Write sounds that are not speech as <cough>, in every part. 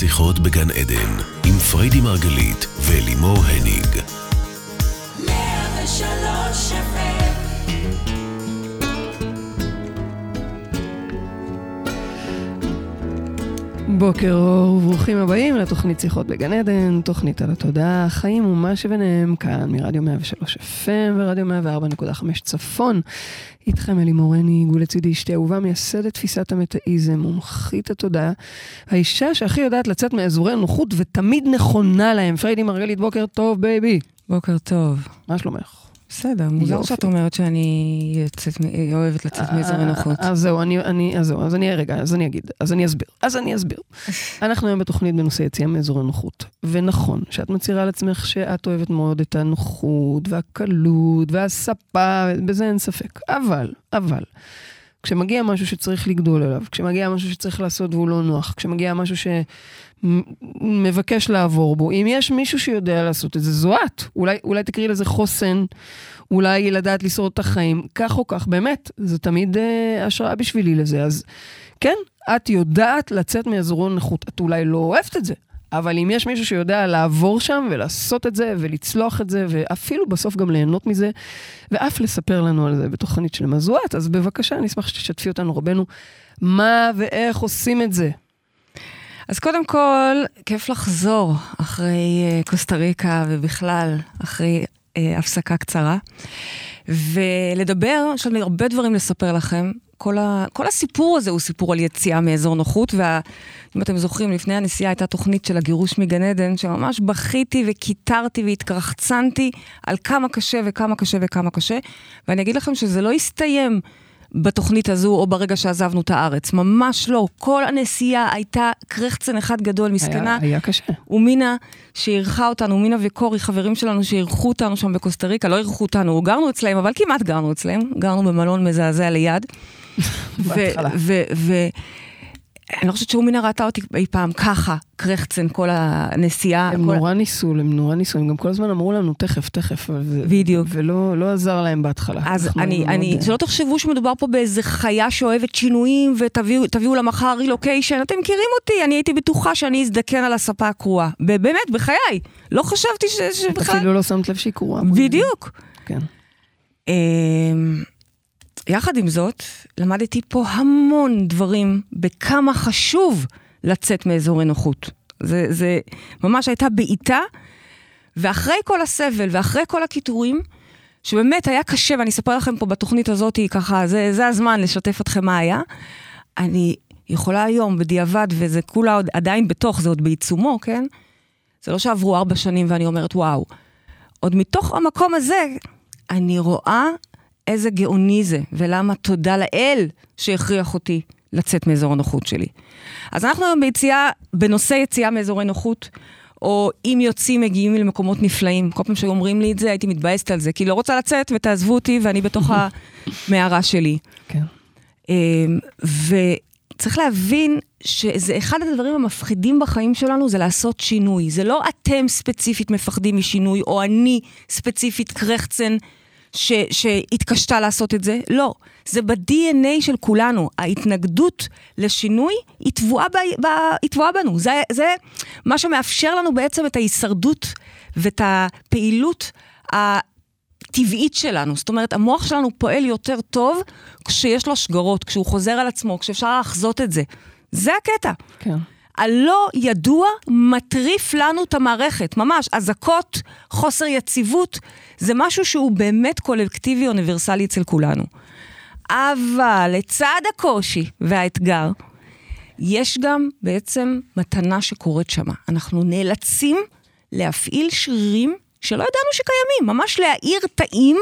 שיחות בגן עדן, עם פריידי מרגלית ולימור הניג. בוקר אור וברוכים הבאים לתוכנית שיחות בגן עדן, תוכנית על התודעה, החיים ומה שביניהם, כאן מרדיו 103 FM ורדיו 104.5 צפון. איתכם אלי מורני, ולצידי אשתי אהובה, מייסדת תפיסת המטאיזם, מומחית התודעה, האישה שהכי יודעת לצאת מאזורי נוחות ותמיד נכונה להם. פריידי מרגלית, בוקר טוב baby. בוקר טוב. מה שלומך? בסדר, מוזר שאת אומרת שאני יוצאת, אוהבת לצאת אה, נוחות. אז זהו, אני, אני, אז זהו, אז אני, רגע, אז אני אגיד, אז אני אסביר, אז אני אסביר. <laughs> אנחנו היום בתוכנית בנושא יציאה מאזורי נוחות. ונכון שאת מצהירה על עצמך שאת אוהבת מאוד את הנוחות והקלות והספה, בזה אין ספק. אבל, אבל, כשמגיע משהו שצריך לגדול עליו, כשמגיע משהו שצריך לעשות והוא לא נוח, כשמגיע משהו שמבקש לעבור בו, אם יש מישהו שיודע לעשות את זה, זו את. אולי, אולי תקראי לזה חוסן, אולי לדעת לשרוד את החיים, כך או כך, באמת, זה תמיד אה, השראה בשבילי לזה. אז כן, את יודעת לצאת מאזורי נוחות. את אולי לא אוהבת את זה, אבל אם יש מישהו שיודע לעבור שם ולעשות את זה ולצלוח את זה, ואפילו בסוף גם ליהנות מזה, ואף לספר לנו על זה בתוכנית של מזועת, אז בבקשה, אני אשמח שתשתפי אותנו רבנו, מה ואיך עושים את זה. אז קודם כל, כיף לחזור אחרי uh, קוסטה ריקה ובכלל, אחרי uh, הפסקה קצרה, ולדבר, יש לנו הרבה דברים לספר לכם. כל, ה, כל הסיפור הזה הוא סיפור על יציאה מאזור נוחות, ואם אתם זוכרים, לפני הנסיעה הייתה תוכנית של הגירוש מגן עדן, שממש בכיתי וקיטרתי והתקרחצנתי על כמה קשה וכמה קשה וכמה קשה, ואני אגיד לכם שזה לא הסתיים בתוכנית הזו או ברגע שעזבנו את הארץ, ממש לא. כל הנסיעה הייתה קרחצן אחד גדול, מסכנה. היה, היה קשה. ומינה, שאירחה אותנו, מינה וקורי, חברים שלנו שאירחו אותנו שם בקוסטה ריקה, לא אירחו אותנו, גרנו אצלם, אבל כמעט גרנו אצלם, גרנו במלון מזעזע ליד. בהתחלה. אני לא חושבת שאומינה ראתה אותי אי פעם ככה, קרחצן כל הנסיעה. הם כל... נורא ניסו, הם נורא ניסו, הם גם כל הזמן אמרו לנו תכף, תכף. ו- בדיוק. ולא לא עזר להם בהתחלה. אז אני, אני, שלא תחשבו שמדובר פה באיזה חיה שאוהבת שינויים ותביאו תביאו לה מחר רילוקיישן, אתם מכירים אותי, אני הייתי בטוחה שאני אזדקן על הספה הקרועה. באמת, בחיי. לא חשבתי ש- את שבכלל... אפילו לא שמת לב שהיא קרועה. בדיוק. כן. יחד עם זאת, למדתי פה המון דברים בכמה חשוב לצאת מאזורי נוחות. זה, זה ממש הייתה בעיטה, ואחרי כל הסבל ואחרי כל הקיטורים, שבאמת היה קשה, ואני אספר לכם פה בתוכנית הזאת, ככה, זה, זה הזמן לשתף אתכם מה היה. אני יכולה היום, בדיעבד, וזה כולה עוד עדיין בתוך, זה עוד בעיצומו, כן? זה לא שעברו ארבע שנים ואני אומרת, וואו. עוד מתוך המקום הזה, אני רואה איזה גאוני זה, ולמה תודה לאל שהכריח אותי לצאת מאזור הנוחות שלי. אז אנחנו היום ביציאה, בנושא יציאה מאזורי נוחות, או אם יוצאים, מגיעים למקומות נפלאים. כל פעם שהיו אומרים לי את זה, הייתי מתבאסת על זה, כי לא רוצה לצאת ותעזבו אותי ואני בתוך <laughs> המערה שלי. כן. אמ, וצריך להבין שזה אחד הדברים המפחידים בחיים שלנו, זה לעשות שינוי. זה לא אתם ספציפית מפחדים משינוי, או אני ספציפית קרחצן ש, שהתקשתה לעשות את זה, לא. זה ב-DNA של כולנו. ההתנגדות לשינוי היא טבועה, ב, ב, היא טבועה בנו. זה, זה מה שמאפשר לנו בעצם את ההישרדות ואת הפעילות הטבעית שלנו. זאת אומרת, המוח שלנו פועל יותר טוב כשיש לו שגרות, כשהוא חוזר על עצמו, כשאפשר לחזות את זה. זה הקטע. כן. הלא ידוע מטריף לנו את המערכת, ממש. אזעקות, חוסר יציבות, זה משהו שהוא באמת קולקטיבי אוניברסלי אצל כולנו. אבל לצד הקושי והאתגר, יש גם בעצם מתנה שקורית שמה. אנחנו נאלצים להפעיל שרירים שלא ידענו שקיימים, ממש להאיר תאים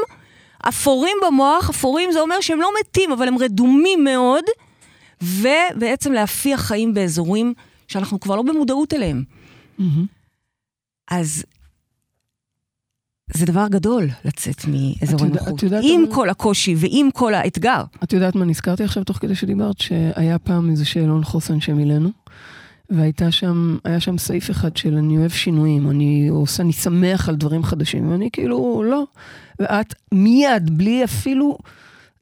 אפורים במוח, אפורים זה אומר שהם לא מתים, אבל הם רדומים מאוד, ובעצם להפיח חיים באזורים שאנחנו כבר לא במודעות אליהם. אז זה דבר גדול לצאת מאזורי יודע- נוחות, את יודעת עם אבל- כל הקושי ועם כל האתגר. את יודעת מה נזכרתי עכשיו תוך כדי שדיברת? שהיה פעם איזה שאלון חוסן שמילאנו, והייתה שם, היה שם סעיף אחד של אני אוהב שינויים, אני עושה, אני שמח על דברים חדשים, ואני כאילו, לא. ואת מיד, בלי אפילו,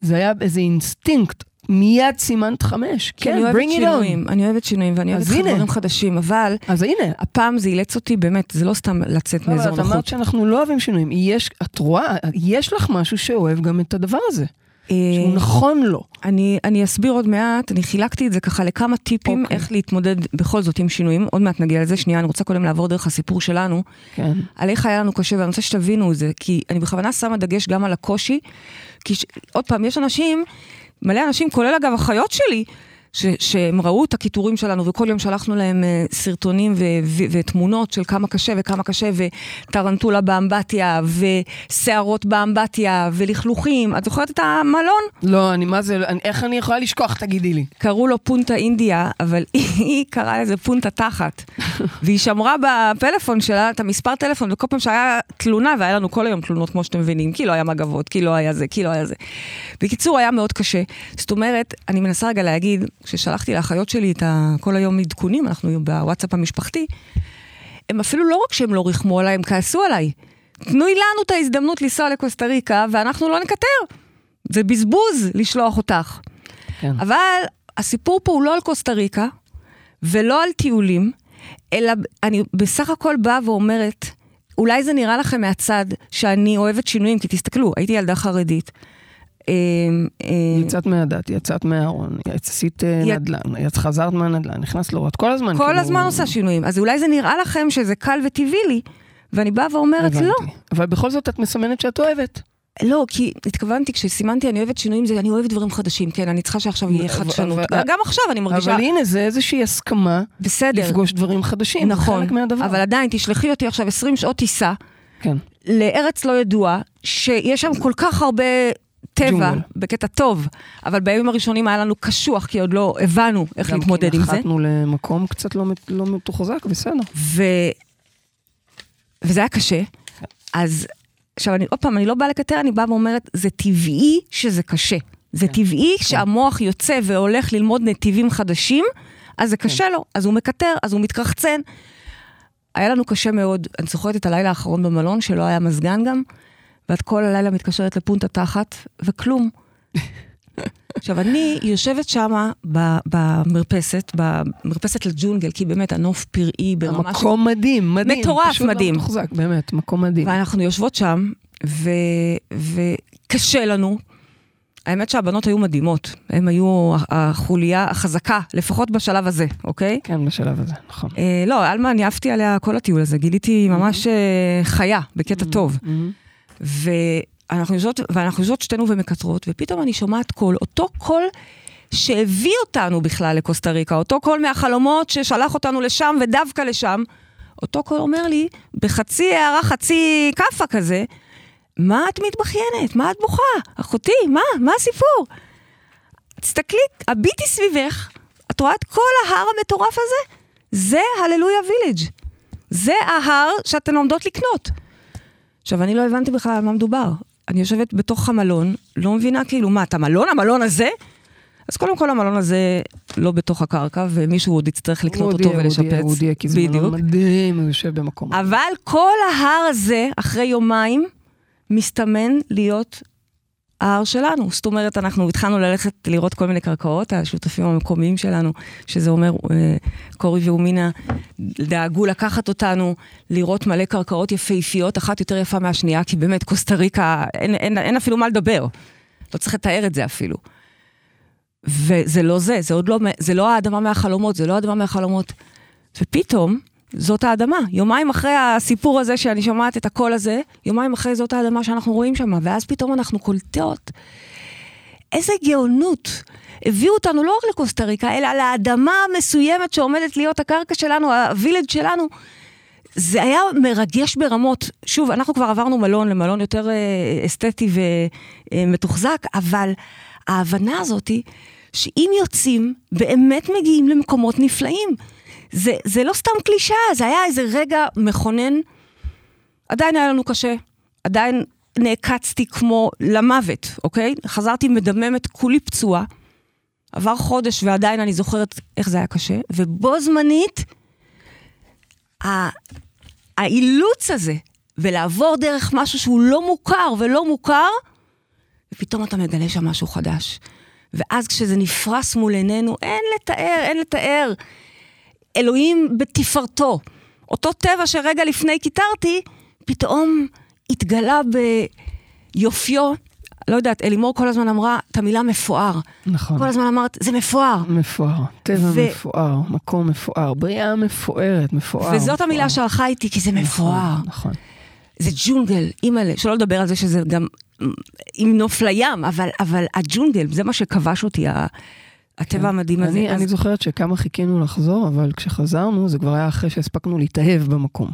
זה היה איזה אינסטינקט, מיד סימנת חמש. כן, bring it שינויים, אני אוהבת שינויים ואני אוהבת הנה. דברים חדשים, אבל on. אז הנה. הפעם זה אילץ אותי, באמת, זה לא סתם לצאת אבל מאזור את אמרת נוחות. שאנחנו לא אוהבים שינויים. יש, את רואה, יש לך משהו שאוהב גם את הדבר הזה. שהוא אה, נכון לו. אני, אני אסביר עוד מעט, אני חילקתי את זה ככה לכמה טיפים אוקיי. איך להתמודד בכל זאת עם שינויים, עוד מעט נגיע לזה, שנייה, אני רוצה קודם לעבור דרך הסיפור שלנו, כן. על איך היה לנו קשה, ואני רוצה שתבינו את זה, כי אני בכוונה שמה דגש גם על הקושי, כי ש... עוד פעם, יש אנשים, מלא אנשים, כולל אגב אחיות שלי, ש, שהם ראו את הקיטורים שלנו, וכל יום שלחנו להם אה, סרטונים ו, ו, ותמונות של כמה קשה וכמה קשה, וטרנטולה באמבטיה, ושערות באמבטיה, ולכלוכים. את זוכרת את המלון? לא, אני מה זה, אני, איך אני יכולה לשכוח, תגידי לי. קראו לו פונטה אינדיה, אבל <laughs> היא קראה לזה פונטה תחת. <laughs> והיא שמרה בפלאפון שלה את המספר טלפון, וכל פעם שהיה תלונה, והיה לנו כל היום תלונות, כמו שאתם מבינים, כי לא היה מגבות, כי לא היה זה, כי לא היה זה. בקיצור, היה מאוד קשה. זאת אומרת, אני מנסה רגע להגיד, כששלחתי לאחיות שלי את ה- כל היום עדכונים, אנחנו בוואטסאפ המשפחתי, הם אפילו לא רק שהם לא ריחמו עליי, הם כעסו עליי. תנו לנו את ההזדמנות לנסוע לקוסטה ריקה, ואנחנו לא נקטר. זה בזבוז לשלוח אותך. כן. אבל הסיפור פה הוא לא על קוסטה ריקה, ולא על טיולים, אלא אני בסך הכל באה ואומרת, אולי זה נראה לכם מהצד שאני אוהבת שינויים, כי תסתכלו, הייתי ילדה חרדית. אה, אה, יצאת מהדת, יצאת מהארון, עשית אה, י- נדל"ן, חזרת מהנדל"ן, נכנסת להוראות, כל הזמן. כל כאילו- הזמן עושה שינויים. אז אולי זה נראה לכם שזה קל וטבעי לי, ואני באה ואומרת, הבנתי. לא. אבל בכל זאת את מסמנת שאת אוהבת. לא, כי התכוונתי, כשסימנתי אני אוהבת שינויים, זה אני אוהבת דברים חדשים, כן, אני צריכה שעכשיו יהיה חדשנות. אבל- גם עכשיו אני מרגישה, אבל הנה, זה איזושהי הסכמה בסדר, לפגוש דברים חדשים. נכון, חלק מהדבר. אבל עדיין, תשלחי אותי עכשיו 20 שעות טיסה, כן. לארץ לא ידועה, שיש שם כל כך הרבה טבע, ג'ונגל. בקטע טוב, אבל בימים הראשונים היה לנו קשוח, כי עוד לא הבנו איך גם להתמודד כי עם זה. נחתנו למקום קצת לא לא מתוחזק, בסדר. ו... וזה היה קשה. אז עכשיו, אני, עוד פעם, אני לא באה לקטר, אני באה ואומרת, זה טבעי שזה קשה. זה טבעי שהמוח יוצא והולך ללמוד נתיבים חדשים, אז זה קשה לו, אז הוא מקטר, אז הוא מתרחצן. היה לנו קשה מאוד, אני זוכרת את הלילה האחרון במלון, שלא היה מזגן גם, ואת כל הלילה מתקשרת לפונטה תחת, וכלום. <laughs> עכשיו, אני יושבת שמה ב- במרפסת, במרפסת לג'ונגל, כי באמת הנוף פראי ברמה. המקום מדהים, מדהים. מטורף, פשוט לא מדהים. מתוחזק, באמת, מקום מדהים. ואנחנו יושבות שם, ו... וקשה לנו. האמת שהבנות היו מדהימות, הן היו החוליה החזקה, לפחות בשלב הזה, אוקיי? כן, בשלב הזה, נכון. אה, לא, עלמה, אני עפתי עליה כל הטיול הזה, גיליתי ממש אה, חיה, בקטע טוב. מהמם. ואנחנו יושבות, ואנחנו יושבות שתינו ומקטרות, ופתאום אני שומעת קול, אותו קול שהביא אותנו בכלל לקוסטה ריקה, אותו קול מהחלומות ששלח אותנו לשם ודווקא לשם, אותו קול אומר לי, בחצי הערה, חצי כאפה כזה, מה את מתבכיינת? מה את בוכה? אחותי, מה? מה הסיפור? תסתכלי, הביטי סביבך, את רואה את כל ההר המטורף הזה? זה הללויה Village. זה ההר שאתן עומדות לקנות. עכשיו, אני לא הבנתי בכלל על מה מדובר. אני יושבת בתוך המלון, לא מבינה כאילו, מה, את המלון? המלון הזה? אז קודם כל המלון הזה לא בתוך הקרקע, ומישהו עוד יצטרך לקנות אותו הודיע, הוא ולשפץ. הודיע, הוא הודיע, כי זה. מלון מדהים, הוא יושב במקום. אבל כל ההר הזה, אחרי יומיים, מסתמן להיות ההר שלנו. זאת אומרת, אנחנו התחלנו ללכת לראות כל מיני קרקעות, השותפים המקומיים שלנו, שזה אומר, אה, קורי ואומינה, דאגו לקחת אותנו לראות מלא קרקעות יפהפיות, אחת יותר יפה מהשנייה, כי באמת, קוסטה ריקה, אין, אין, אין אפילו מה לדבר. לא צריך לתאר את זה אפילו. וזה לא זה, זה עוד לא, זה לא האדמה מהחלומות, זה לא האדמה מהחלומות. ופתאום, זאת האדמה. יומיים אחרי הסיפור הזה שאני שומעת את הקול הזה, יומיים אחרי זאת האדמה שאנחנו רואים שם, ואז פתאום אנחנו קולטות. איזה גאונות. הביאו אותנו לא רק לקוסטה ריקה, אלא לאדמה המסוימת שעומדת להיות הקרקע שלנו, הווילד שלנו. זה היה מרגש ברמות. שוב, אנחנו כבר עברנו מלון למלון יותר אה, אסתטי ומתוחזק, אבל ההבנה הזאת היא שאם יוצאים, באמת מגיעים למקומות נפלאים. זה, זה לא סתם קלישאה, זה היה איזה רגע מכונן. עדיין היה לנו קשה, עדיין נעקצתי כמו למוות, אוקיי? חזרתי מדממת, כולי פצועה. עבר חודש ועדיין אני זוכרת איך זה היה קשה, ובו זמנית, ה- האילוץ הזה, ולעבור דרך משהו שהוא לא מוכר ולא מוכר, ופתאום אתה מגלה שם משהו חדש. ואז כשזה נפרס מול עינינו, אין לתאר, אין לתאר. אלוהים בתפארתו. אותו טבע שרגע לפני קיטרתי, פתאום התגלה ביופיו. לא יודעת, אלימור כל הזמן אמרה את המילה מפואר. נכון. כל הזמן אמרת, זה מפואר. מפואר, טבע ו- מפואר, מקום מפואר, בריאה מפוארת, מפואר. וזאת מפואר. המילה שהלכה איתי, כי זה מפואר. נכון, נכון. זה ג'ונגל, אימא'לה, שלא לדבר על זה שזה גם עם נוף לים, אבל, אבל הג'ונגל, זה מה שכבש אותי, הטבע המדהים הזה. אני, אז- אני זוכרת שכמה חיכינו לחזור, אבל כשחזרנו זה כבר היה אחרי שהספקנו להתאהב במקום,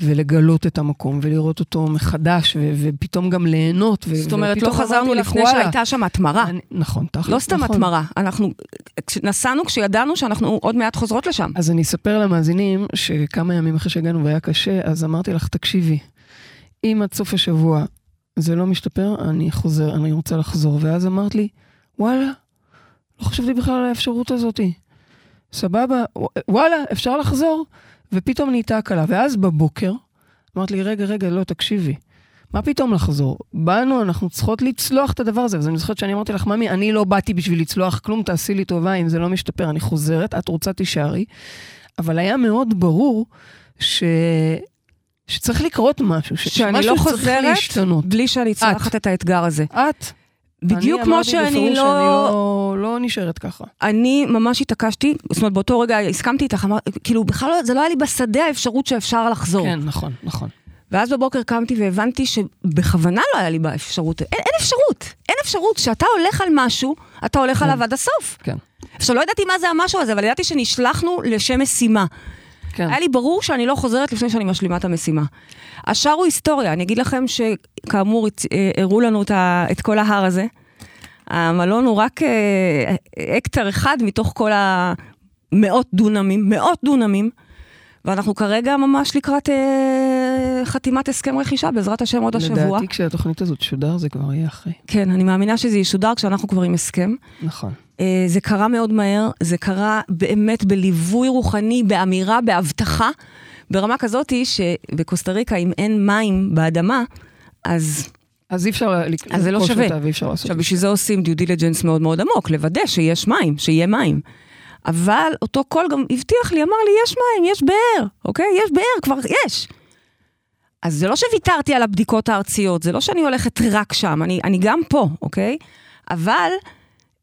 ולגלות את המקום, ולראות אותו מחדש, ו- ופתאום גם ליהנות. ו- זאת אומרת, לא חזרנו לפני "וואלה". שהייתה שם התמרה. אני, נכון, תכל'ס. לא סתם נכון. התמרה, אנחנו נסענו כשידענו שאנחנו עוד מעט חוזרות לשם. אז אני אספר למאזינים שכמה ימים אחרי שהגענו והיה קשה, אז אמרתי לך, תקשיבי, אם עד סוף השבוע זה לא משתפר, אני חוזר, אני רוצה לחזור. ואז אמרת לי, וואלה, לא חשבתי בכלל על האפשרות הזאתי. סבבה, וואלה, אפשר לחזור? ופתאום נהייתה הקלה. ואז בבוקר, אמרת לי, רגע, רגע, לא, תקשיבי. מה פתאום לחזור? באנו, אנחנו צריכות לצלוח את הדבר הזה. אז אני זוכרת שאני אמרתי לך, ממי, אני לא באתי בשביל לצלוח כלום, תעשי לי טובה, אם זה לא משתפר, אני חוזרת, את רוצה, תישארי. אבל היה מאוד ברור ש... שצריך לקרות משהו, ש... שאני שמשהו לא חוזרת להשתנות. בלי שאני צולחת את האתגר הזה. את. בדיוק כמו שאני אני אמרתי בפירוש שאני לא... לא, לא נשארת ככה. אני ממש התעקשתי, זאת אומרת, באותו רגע הסכמתי איתך, אמר, כאילו, בכלל לא, זה לא היה לי בשדה האפשרות שאפשר לחזור. כן, נכון, נכון. ואז בבוקר קמתי והבנתי שבכוונה לא היה לי באפשרות. אין, אין אפשרות, אין אפשרות. כשאתה הולך על משהו, אתה הולך עליו עד הסוף. כן, עכשיו, לא ידעתי מה זה המשהו הזה, אבל ידעתי שנשלחנו לשם משימה. כן. היה לי ברור שאני לא חוזרת לפני שאני משלימה את המשימה. השאר הוא היסטוריה, אני אגיד לכם שכאמור אה, הראו לנו את, את כל ההר הזה. המלון הוא רק אה, הקטר אחד מתוך כל המאות דונמים, מאות דונמים, ואנחנו כרגע ממש לקראת אה, חתימת הסכם רכישה, בעזרת השם עוד השבוע. לדעתי כשהתוכנית הזאת תשודר זה כבר יהיה אחרי. כן, אני מאמינה שזה ישודר כשאנחנו כבר עם הסכם. נכון. אה, זה קרה מאוד מהר, זה קרה באמת בליווי רוחני, באמירה, בהבטחה, ברמה כזאתי שבקוסטה ריקה, אם אין מים באדמה, אז אז אי אפשר אז זה לא שווה. ואי אפשר לעשות עכשיו. בשביל זה עושים due diligence מאוד מאוד עמוק, לוודא שיש מים, שיהיה מים. אבל אותו קול גם הבטיח לי, אמר לי, יש מים, יש באר, אוקיי? יש באר, כבר יש. אז זה לא שוויתרתי על הבדיקות הארציות, זה לא שאני הולכת רק שם, אני, אני גם פה, אוקיי? אבל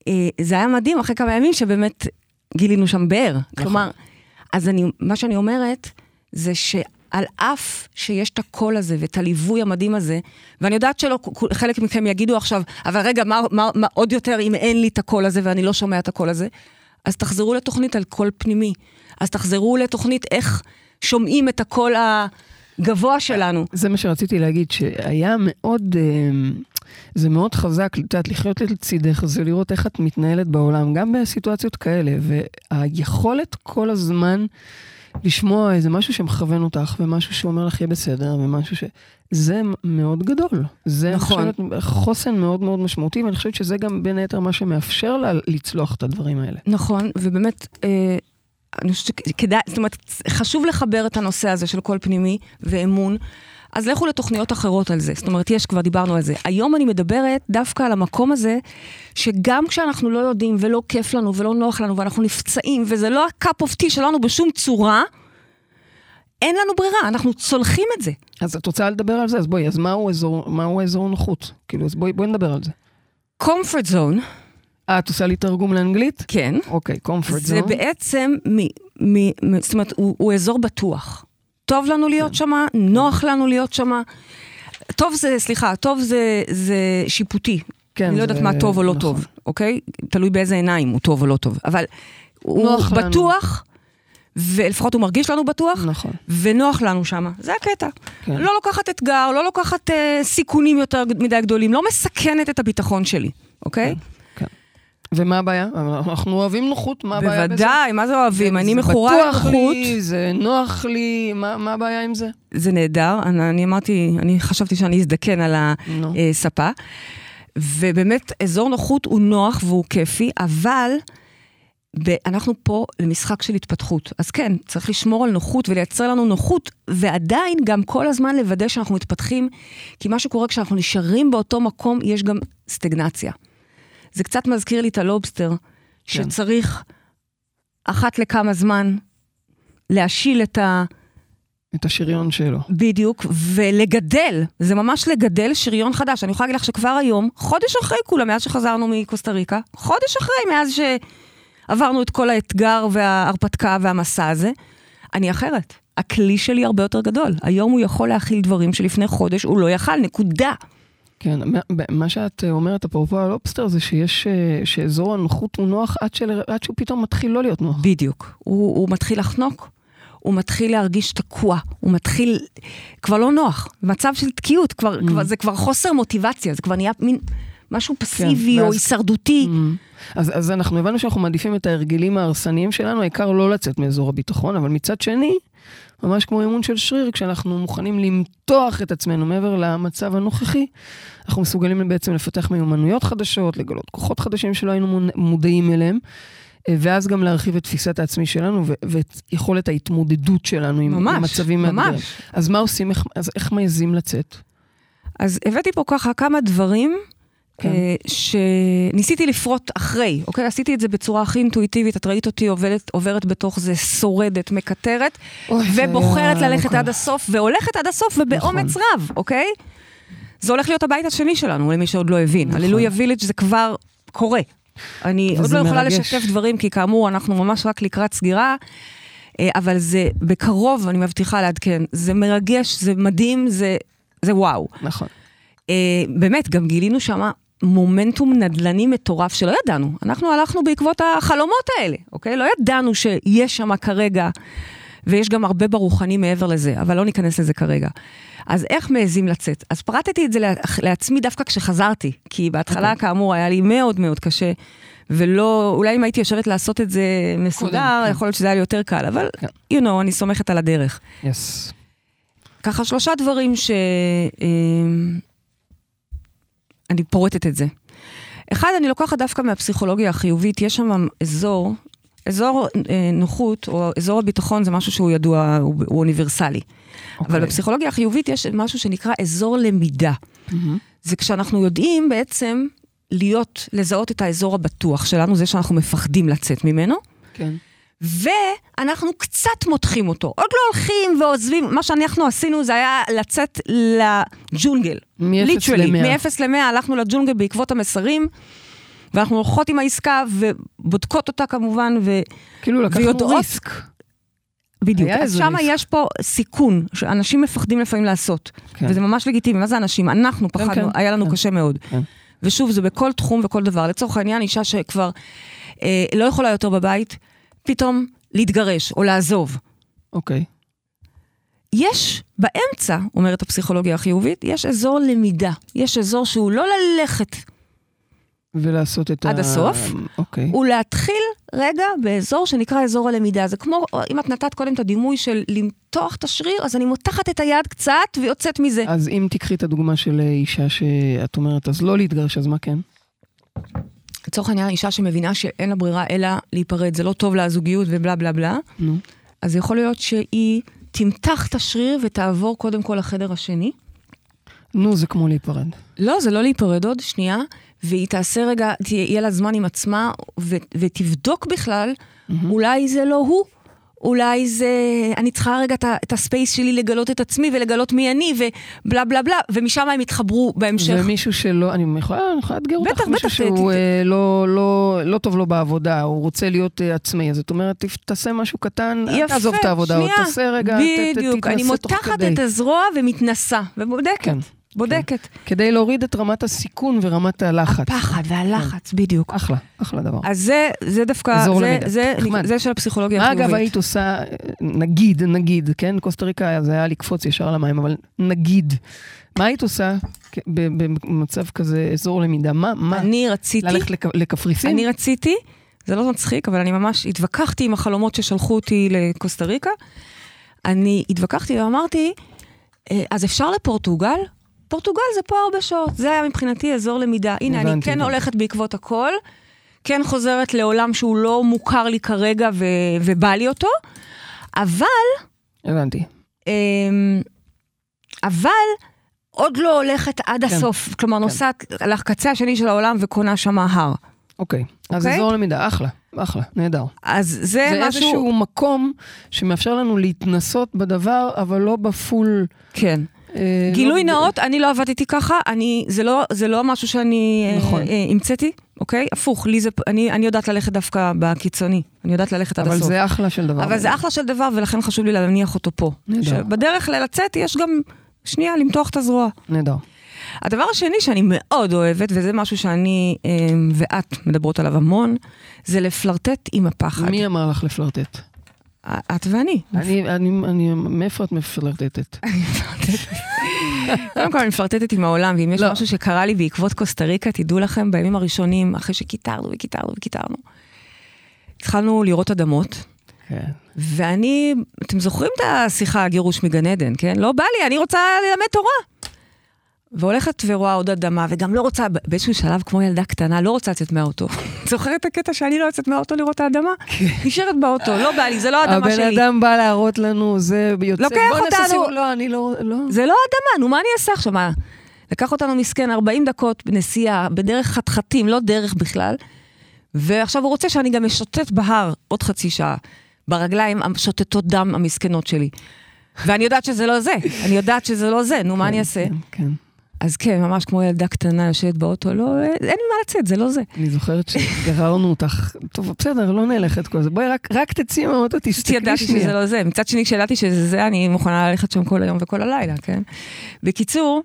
אה, זה היה מדהים אחרי כמה ימים שבאמת גילינו שם באר. כלומר, אז אני, מה שאני אומרת, זה שעל אף שיש את הקול הזה ואת הליווי המדהים הזה, ואני יודעת שלא, כ- חלק מכם יגידו עכשיו, אבל רגע, מה, מה, מה עוד יותר אם אין לי את הקול הזה ואני לא שומע את הקול הזה? אז תחזרו לתוכנית על קול פנימי. אז תחזרו לתוכנית איך שומעים את הקול הגבוה שלנו. זה מה שרציתי להגיד, שהיה מאוד, אה, זה מאוד חזק, את יודעת, לחיות לצידך, זה לראות איך את מתנהלת בעולם, גם בסיטואציות כאלה, והיכולת כל הזמן לשמוע איזה משהו שמכוון אותך, ומשהו שאומר לך יהיה בסדר, ומשהו ש... זה מאוד גדול. זה נכון. חושבת, חוסן מאוד מאוד משמעותי, ואני חושבת שזה גם בין היתר מה שמאפשר לה לצלוח את הדברים האלה. נכון, ובאמת, אה, אני חושבת שכדאי, זאת אומרת, חשוב לחבר את הנושא הזה של קול פנימי ואמון. אז לכו לתוכניות אחרות על זה. זאת אומרת, יש, כבר דיברנו על זה. היום אני מדברת דווקא על המקום הזה, שגם כשאנחנו לא יודעים ולא כיף לנו ולא נוח לנו ואנחנו נפצעים, וזה לא ה cup of tea שלנו בשום צורה, אין לנו ברירה, אנחנו צולחים את זה. אז את רוצה לדבר על זה? אז בואי, אז מהו אזור, מהו אזור נוחות? כאילו, אז בואי, בואי נדבר על זה. comfort zone, אה, את עושה לי תרגום לאנגלית? כן, אוקיי, comfort זה zone. בעצם, מ, מ, מ, זאת אומרת, הוא, הוא אזור בטוח. טוב לנו להיות כן. שמה, נוח לנו להיות שמה. טוב זה, סליחה, טוב זה, זה שיפוטי. כן, אני לא יודעת מה טוב או לא נכון. טוב, אוקיי? תלוי באיזה עיניים הוא טוב או לא טוב. אבל הוא נוח לנו. בטוח, ולפחות הוא מרגיש לנו בטוח, נכון. ונוח לנו שמה. זה הקטע. כן. לא לוקחת אתגר, לא לוקחת אה, סיכונים יותר מדי גדולים, לא מסכנת את הביטחון שלי, אוקיי? כן. ומה הבעיה? אנחנו אוהבים נוחות, מה הבעיה בזה? בוודאי, מה זה אוהבים? אני זה מכורה בטוח לנוחות. לי, זה נוח לי, מה מה הבעיה עם זה? זה נהדר, אני, אני אמרתי, אני חשבתי שאני אזדקן על. הספה. ובאמת, אזור נוחות הוא נוח והוא כיפי, אבל אנחנו פה למשחק של התפתחות. אז כן, צריך לשמור על נוחות ולייצר לנו נוחות, ועדיין גם כל הזמן לוודא שאנחנו מתפתחים, כי מה שקורה כשאנחנו נשארים באותו מקום, יש גם סטגנציה. זה קצת מזכיר לי את הלובסטר, שצריך אחת לכמה זמן להשיל את ה... את השריון שלו. בדיוק, ולגדל, זה ממש לגדל שריון חדש. אני יכולה להגיד לך שכבר היום, חודש אחרי כולה, מאז שחזרנו מקוסטה ריקה, חודש אחרי, מאז שעברנו את כל האתגר וההרפתקה והמסע הזה, אני אחרת. הכלי שלי הרבה יותר גדול. היום הוא יכול להכיל דברים שלפני חודש הוא לא יכל, נקודה. כן, מה- שאת אומרת, אפרופו הלובסטר, זה שיש, אה, שאזור הנוחות הוא נוח עד, של, עד שהוא פתאום מתחיל לא להיות נוח. בדיוק. הוא, הוא מתחיל לחנוק, הוא מתחיל להרגיש תקוע, הוא מתחיל, כבר לא נוח, מצב של תקיעות, כבר, mm. כבר, זה כבר חוסר מוטיבציה, זה כבר נהיה מין משהו פסיבי או ואז- הישרדותי. Mm. אז, אז אנחנו הבנו שאנחנו מעדיפים את ההרגלים ההרסניים שלנו, העיקר לא לצאת מאזור הביטחון, אבל מצד שני, ממש כמו אימון של שריר, כשאנחנו מוכנים למתוח את עצמנו מעבר למצב הנוכחי, אנחנו מסוגלים בעצם לפתח מיומנויות חדשות, לגלות כוחות חדשים שלא היינו מודעים אליהם, אה, ואז גם להרחיב את תפיסת העצמי שלנו ו- ואת יכולת ההתמודדות שלנו עם, ממש, עם מצבים מאתגרים. ממש. אז מה עושים, איך, אז איך מעזים לצאת? אז הבאתי פה ככה כמה דברים. כן. אה, שניסיתי לפרוט אחרי, אוקיי? עשיתי את זה בצורה הכי אינטואיטיבית, את ראית אותי עוברת, עוברת בתוך זה, שורדת, מקטרת, אוי, ובוחרת היה ללכת. עד הסוף, והולכת עד הסוף, ובאומץ נכון. רב, אוקיי? זה הולך להיות הבית השני שלנו, למי שעוד לא הבין. נכון. הללויה וילג' זה כבר קורה. אני עוד לא יכולה מרגש. לשתף דברים, כי כאמור, אנחנו ממש רק לקראת סגירה, אה, אבל זה בקרוב, אני מבטיחה לעדכן. זה מרגש, זה מדהים, זה, זה וואו. נכון. אה, באמת, גם גילינו שם מומנטום נדל"ני מטורף שלא ידענו. אנחנו הלכנו בעקבות החלומות האלה, אוקיי? לא ידענו שיש שם כרגע, ויש גם הרבה ברוחני מעבר לזה, אבל לא ניכנס לזה כרגע. אז איך מעזים לצאת? אז פרטתי את זה לעצ- לעצמי דווקא כשחזרתי, כי בהתחלה, אוקיי. כאמור, היה לי מאוד מאוד קשה, ולא, אולי אם הייתי יושבת לעשות את זה מסודר, כן. יכול להיות שזה היה לי יותר קל, אבל, כן. you know, אני סומכת על הדרך. יס. ככה שלושה דברים ש... אני פורטת את זה. אחד, אני לוקחת דווקא מהפסיכולוגיה החיובית, יש שם אזור, אזור אה, נוחות, או אזור הביטחון זה משהו שהוא ידוע, הוא, הוא אוניברסלי. אבל אוקיי. בפסיכולוגיה החיובית יש משהו שנקרא אזור למידה. מהמם. זה כשאנחנו יודעים בעצם להיות, לזהות את האזור הבטוח שלנו, זה שאנחנו מפחדים לצאת ממנו, כן. ואנחנו קצת מותחים אותו. עוד לא הולכים ועוזבים, מה שאנחנו עשינו זה היה לצאת לג'ונגל. מאפס Literally, למאה. מ-0 ל-100 הלכנו לג'ונגל בעקבות המסרים, ואנחנו הולכות עם העסקה ובודקות אותה כמובן, ו... כאילו לקחנו ויודעות- ריסק. בדיוק. אז שם. יש פה סיכון, שאנשים מפחדים לפעמים לעשות. כן. וזה ממש לגיטימי. מה זה אנשים? אנחנו כן, פחדנו, כן, היה לנו כן. קשה מאוד. כן. ושוב, זה בכל תחום וכל דבר. לצורך העניין, אישה שכבר אה, לא יכולה יותר בבית, פתאום להתגרש או לעזוב. אוקיי. יש באמצע, אומרת הפסיכולוגיה החיובית, יש אזור למידה. יש אזור שהוא לא ללכת, ולעשות את עד ה... הסוף? אוקיי. הוא להתחיל רגע באזור שנקרא אזור הלמידה. זה כמו, אם את נתת קודם את הדימוי של למתוח את השריר, אז אני מותחת את היד קצת ויוצאת מזה. אז אם תקחי את הדוגמה של אישה שאת אומרת, אז לא להתגרש, אז מה כן? לצורך העניין, אישה שמבינה שאין לה ברירה אלא להיפרד, זה לא טוב לזוגיות ובלה בלה בלה, נו. אז יכול להיות שהיא תמתח את השריר ותעבור קודם כל לחדר השני. נו, זה כמו להיפרד. לא, זה לא להיפרד עוד, שנייה, והיא תעשה רגע, תהיה לה זמן עם עצמה, ו- ותבדוק בכלל, אולי זה לא הוא. אולי זה, אני צריכה רגע את הספייס שלי לגלות את עצמי ולגלות מי אני ובלה בלה בלה, ומשם הם יתחברו בהמשך. ומישהו שלא, אני יכולה אני יכולה לאתגר אותך, בטח, מישהו בטח, שהוא ת- ת- אה, לא- לא לא טוב לו בעבודה, הוא רוצה להיות אה, עצמאי, אז זאת אומרת, תעשה משהו קטן, אל תעזוב את העבודה, שנייה. תעשה רגע, ת- ת- בדיוק, אני תתנסה תוך מותחת כדי. את הזרוע ומתנסה, ובודקת, כן, בודקת. כדי להוריד את רמת הסיכון ורמת הלחץ. הפחד והלחץ, בדיוק. אחלה, אחלה דבר. אז זה, זה דווקא, זה, למידה. זה, נחמד. זה של הפסיכולוגיה מה החיובית. אגב היית עושה, נגיד, נגיד, כן, קוסטה ריקה זה היה לקפוץ ישר למים, אבל נגיד, מה היית עושה במצב כזה, אזור למידה? מה, מה? אני רציתי, ללכת לכ- לקפריסין? אני רציתי, זה לא מצחיק, אבל אני ממש התווכחתי עם החלומות ששלחו אותי לקוסטה ריקה. אני התווכחתי ואמרתי, "אה, אז אפשר לפורטוגל? פורטוגל זה פה ארבע שעות, זה היה מבחינתי אזור למידה. הנה, אני הבנתי, כן הבנתי. הולכת בעקבות הכל, כן חוזרת לעולם שהוא לא מוכר לי כרגע ו- ובא לי אותו, אבל הבנתי. אמ, אבל עוד לא הולכת עד כן. הסוף. כלומר, נוסעת לקצה השני של העולם וקונה שם הר. אוקיי. אז אוקיי? אזור למידה, אחלה, אחלה, נהדר. אז זה, זה משהו... איזשהו מקום שמאפשר לנו להתנסות בדבר, אבל לא בפול... כן. אה, גילוי לא- נאות, אני לא עבדתי ככה, אני, זה, לא, זה לא משהו שאני אה, נכון. אה, המצאתי, אוקיי? הפוך, לי זה, אני, אני יודעת ללכת דווקא בקיצוני, אני יודעת ללכת עד אבל הסוף. זה אחלה של דבר. אבל זה אחלה של דבר, ולכן חשוב לי להניח אותו פה. נהדר. שבדרך לצאת יש גם, שנייה, למתוח את הזרוע. נהדר. הדבר השני שאני מאוד אוהבת, וזה משהו שאני אה, ואת מדברות עליו המון, זה לפלרטט עם הפחד. מי אמר לך לפלרטט? את ואני. אני, אני, אני, מאיפה את <laughs> מפלרטטת? קודם כל אני מפלרטטת עם העולם, ואם יש לא. משהו שקרה לי בעקבות קוסטה ריקה, תדעו לכם, בימים הראשונים, אחרי שקיטרנו וקיטרנו וקיטרנו, התחלנו לראות אדמות, כן. ואני, אתם זוכרים את השיחה, הגירוש מגן עדן, כן? לא בא לי, אני רוצה ללמד תורה. והולכת ורואה עוד אדמה, וגם לא רוצה, באיזשהו שלב, כמו ילדה קטנה, לא רוצה לצאת מהאוטו. <laughs> זוכרת את הקטע שאני לא יוצאת מהאוטו לראות את האדמה? נשארת באוטו, לא בא לי, זה לא האדמה הבן שלי. אדם בא להראות לנו, זה יוצא... לוקח אותנו. לא, אני לא... לא. זה לא אדמה, נו, מה אני אעשה עכשיו? מה? לקח אותנו מסכן 40 דקות בנסיעה, בדרך חתחתים, לא דרך בכלל, ועכשיו הוא רוצה שאני גם אשוטט בהר עוד חצי שעה, ברגליים השוטטות דם המסכנות שלי. ואני יודעת שזה לא זה, אני יודעת שזה לא זה, נו, מה אני אעשה? כן, כן. אז כן, ממש כמו ילדה קטנה יושבת באוטו, לא, אין לי מה לצאת, זה לא זה. אני זוכרת שגררנו אותך, טוב, בסדר, לא נלך את כל זה. בואי, רק- רק תצאי מהאוטו, תסתכלי ידעתי שזה שנייה. לא זה. מצד שני, כשידעתי שזה זה, אני מוכנה ללכת שם כל היום וכל הלילה, כן? בקיצור,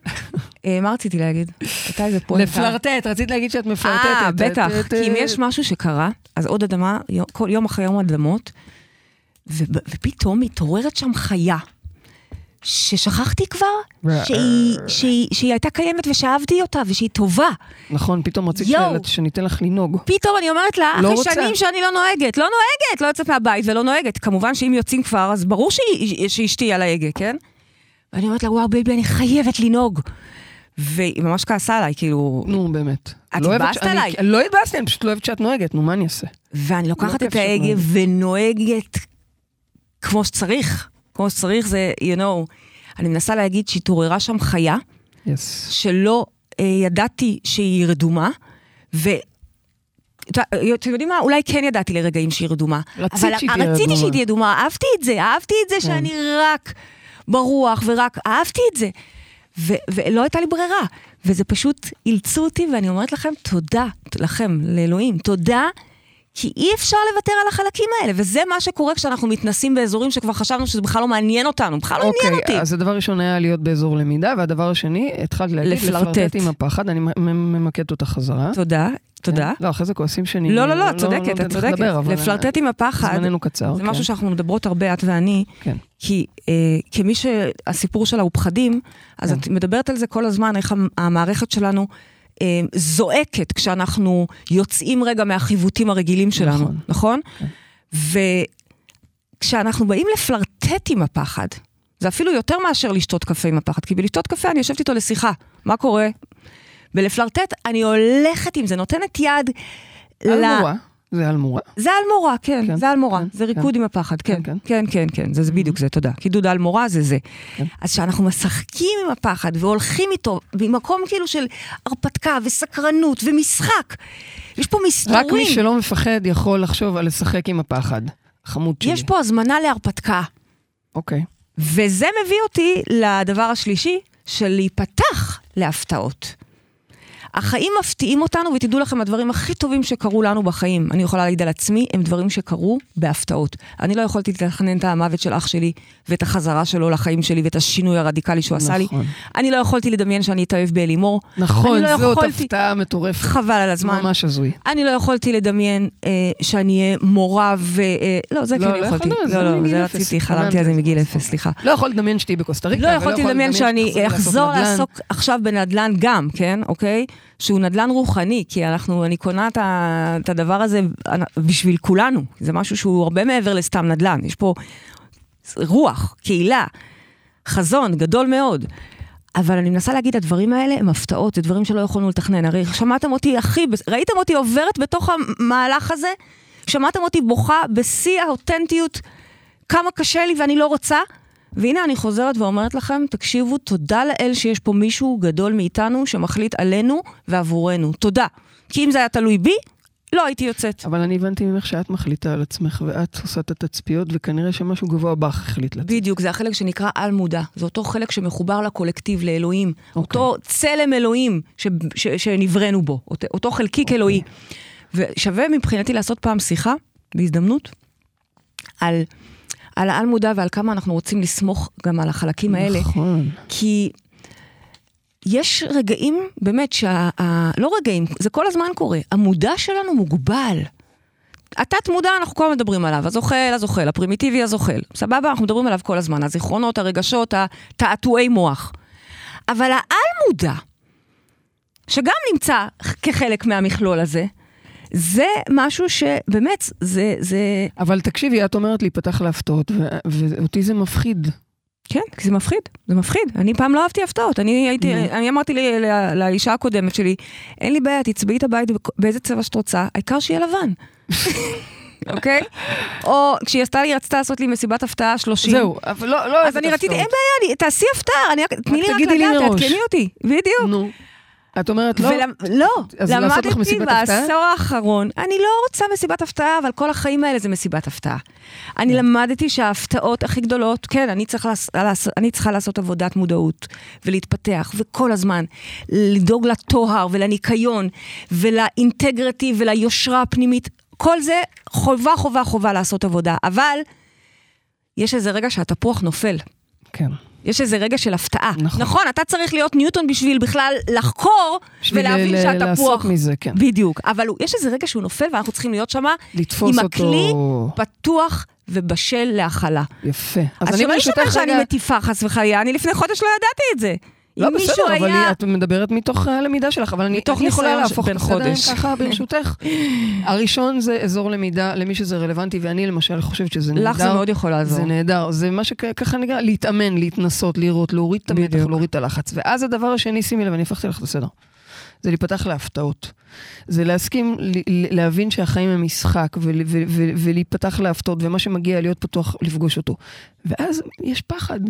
אה, מה רציתי להגיד? הייתה איזה פואנטה. לפלרטט, רצית להגיד שאת מפלרטטת. אה, בטח. כי אם יש משהו שקרה, אז עוד אדמה, יום- אחרי יום אדמות, ופתאום מתעוררת שם חיה, ששכחתי כבר שהיא, שהיא, שהיא הייתה קיימת ושאהבתי אותה ושהיא טובה. נכון, פתאום רצית שניתן לך לנהוג. פתאום אני אומרת לה, לא אחרי רוצה. שנים שאני לא נוהגת, לא נוהגת, לא יוצאת מהבית ולא נוהגת. כמובן שאם יוצאים כבר, אז ברור שאשתי על ההגה, כן? ואני אומרת לה, וואו, baby, אני חייבת לנהוג. והיא ממש כעסה עליי, כאילו... נו, באמת. את לא התבאסת ש- אני- עליי. לא התבאסתי, אני פשוט לא אוהבת שאת נוהגת, נו, מה אני אעשה? ואני לוקחת לא את ההגה נוהגת. ונוהגת כמו שצריך. כמו שצריך זה, you know, אני מנסה להגיד שהתעוררה שם חיה, yes. שלא אה, ידעתי שהיא רדומה, ו... אתם יודעים מה? אולי כן ידעתי לרגעים שהיא רדומה. רצית אבל שהיא תהיה רציתי רדומה. שהיא תהיה רדומה, אהבתי את זה, אהבתי את זה כן. שאני רק ברוח ורק אהבתי את זה. ו- ולא הייתה לי ברירה. וזה פשוט אילצו אותי, ואני אומרת לכם, תודה לכם, לאלוהים, תודה, כי אי אפשר לוותר על החלקים האלה, וזה מה שקורה כשאנחנו מתנסים באזורים שכבר חשבנו שזה בכלל לא מעניין אותנו, בכלל לא עניין אותי. אוקיי, אז הדבר הראשון היה להיות באזור למידה, והדבר השני, התחלת להגיד, לפלרטט. עם הפחד, אני ממקדת אותך חזרה. תודה, תודה. לא, אחרי זה כועסים שאני... לא, לא, לא, את צודקת, את צודקת. לפלרטט עם הפחד, זמננו קצר. זה כן. משהו שאנחנו מדברות הרבה, את ואני, כן. כי אה, כמי שהסיפור שלה הוא פחדים, אז כן. את מדברת על זה כל הזמן, איך המ- המערכת שלנו אה, זועקת כשאנחנו יוצאים רגע מהחיווטים הרגילים שלנו, נכון. נכון? כן. וכשאנחנו באים לפלרטט עם הפחד, זה אפילו יותר מאשר לשתות קפה עם הפחד, כי בלשתות קפה אני יושבת איתו לשיחה, מה קורה? בלפלרטט אני הולכת עם זה, נותנת יד ל- אלמורה, זה אלמורה. זה אלמורה, כן, כן, זה אלמורה, כן, זה ריקוד כן. עם הפחד, כן, כן, כן, כן, כן, זה זה בדיוק זה, תודה. קידוד אלמורה זה זה. כן. אז כשאנחנו משחקים עם הפחד והולכים איתו, ממקום כאילו של הרפתקה וסקרנות ומשחק, יש פה מסתורים. רק מי שלא מפחד יכול לחשוב על לשחק עם הפחד. חמוד שלי. יש פה הזמנה להרפתקה. אוקיי. וזה מביא אותי לדבר השלישי, של להיפתח להפתעות. החיים מפתיעים אותנו, ותדעו לכם, הדברים הכי טובים שקרו לנו בחיים, אני יכולה להגיד על עצמי, הם דברים שקרו בהפתעות. אני לא יכולתי לתכנן את המוות של אח שלי, ואת החזרה שלו לחיים שלי, ואת השינוי הרדיקלי שהוא עשה לי. נכון. אני לא יכולתי לדמיין שאני אתאהב באלימור. נכון, לא זאת יכולתי- הפתעה מטורפת. חבל על הזמן. ממש הזוי. אני לא יכולתי לדמיין אה, שאני אהיה מורה ו... אה, לא, זה לא, כן לא יכולתי. לא, לא, מגיל זה אפס. רציתי, חלמתי על זה מגיל אפס, סליחה. לא יכול לדמיין שתהיי בקוסטה ריקה. לא יכולתי יכול לדמיין שאני אחזור נדל"ן. לעסוק עכשיו בנדל"ן גם, כן, אוקיי? שהוא נדל"ן רוחני, כי אנחנו, אני קונה את ה- את הדבר הזה בשביל כולנו. זה משהו שהוא הרבה מעבר לסתם נדל"ן. יש פה רוח, קהילה, חזון גדול מאוד. אבל אני מנסה להגיד, הדברים האלה הם הפתעות, זה דברים שלא יכולנו לתכנן. הרי שמעתם אותי, הכי, ראיתם אותי עוברת בתוך המהלך הזה? שמעתם אותי בוכה בשיא האותנטיות, כמה קשה לי ואני לא רוצה? והנה אני חוזרת ואומרת לכם, תקשיבו, תודה לאל שיש פה מישהו גדול מאיתנו שמחליט עלינו ועבורנו. תודה. כי אם זה היה תלוי בי, לא הייתי יוצאת. אבל אני הבנתי ממך שאת מחליטה על עצמך, ואת עושה את התצפיות, וכנראה שמשהו גבוה בך החליט לצאת. בדיוק, זה החלק שנקרא על מודע. זה אותו חלק שמחובר לקולקטיב, לאלוהים. אוקיי. אותו צלם אלוהים ש, ש, שנבראנו בו, אותו, אותו חלקיק אוקיי. אלוהי. ושווה מבחינתי לעשות פעם שיחה, בהזדמנות, על, על העל מודע ועל כמה אנחנו רוצים לסמוך גם על החלקים האלה. נכון. כי יש רגעים, באמת, שה... ה- לא רגעים, זה כל הזמן קורה, המודע שלנו מוגבל. התת מודע, אנחנו כל הזמן מדברים עליו, הזוחל, הזוחל, הפרימיטיבי, הזוחל. סבבה, אנחנו מדברים עליו כל הזמן, הזיכרונות, הרגשות, התעתועי מוח. אבל העל מודע, שגם נמצא כחלק מהמכלול הזה, זה משהו שבאמת, זה, זה, אבל תקשיבי, את אומרת להיפתח להפתעות, ואותי זה מפחיד. כן, כי זה מפחיד, זה מפחיד. אני פעם לא אהבתי הפתעות. אני הייתי, נו. אני אמרתי לי, לא, לאישה הקודמת שלי, אין לי בעיה, תצבעי את הבית באיזה צבע שאת רוצה, העיקר שיהיה לבן. <laughs> אוקיי? או כשהיא עשתה לי, רצתה לעשות לי מסיבת הפתעה 30. זהו, אבל לא, לא אז אני רציתי, אין. בעיה, אני- תעשי הפתעה, תני לי רק לדעת. תעדכני אותי. בדיוק. את אומרת לא? ולמ- לא, למדתי? בעשור האחרון, אני לא רוצה מסיבת הפתעה, אבל כל החיים האלה זה מסיבת הפתעה. אני למדתי שההפתעות הכי גדולות, כן, אני צריכה, לעשות- אני צריכה לעשות עבודת מודעות, ולהתפתח, וכל הזמן לדאוג לטוהר ולניקיון, ולאינטגריטי וליושרה הפנימית, כל זה חובה, חובה, חובה לעשות עבודה, אבל יש איזה רגע שהתפוח נופל. כן. יש איזה רגע של הפתעה. נכון. נכון, אתה צריך להיות ניוטון בשביל בכלל לחקור בשביל ולהבין ל- ל- שהתפוח... לעשות מזה, כן. בדיוק. אבל הוא- יש איזה רגע שהוא נופל ואנחנו צריכים להיות שם עם אותו. הכלי פתוח ובשל להכלה. יפה. אז אני שלא ברשותך יישמע שאני רגע- מטיפה חס וחלילה, אני לפני חודש לא ידעתי את זה. לא, אם בסדר, מישהו אבל היה... היא- את מדברת מתוך הלמידה שלך, אבל אני מתוך אני יכולה להפוך הסדר חודש. ככה ברשותך. <laughs> הראשון זה אזור למידה למי שזה רלוונטי, ואני למשל חושבת שזה נהדר. לך זה מאוד יכול לעזור. זה נהדר, זה מה שככה נקרא להתאמן, להתנסות, לראות, להוריד את המתח. להוריד את הלחץ. ואז הדבר השני, שימי לב, אני הפכתי לך את הסדר. זה להיפתח להפתעות. זה להסכים להבין שהחיים הם משחק ולהיפתח להפתעות, ומה שמגיע להיות פתוח, לפגוש אותו. ואז יש פחד.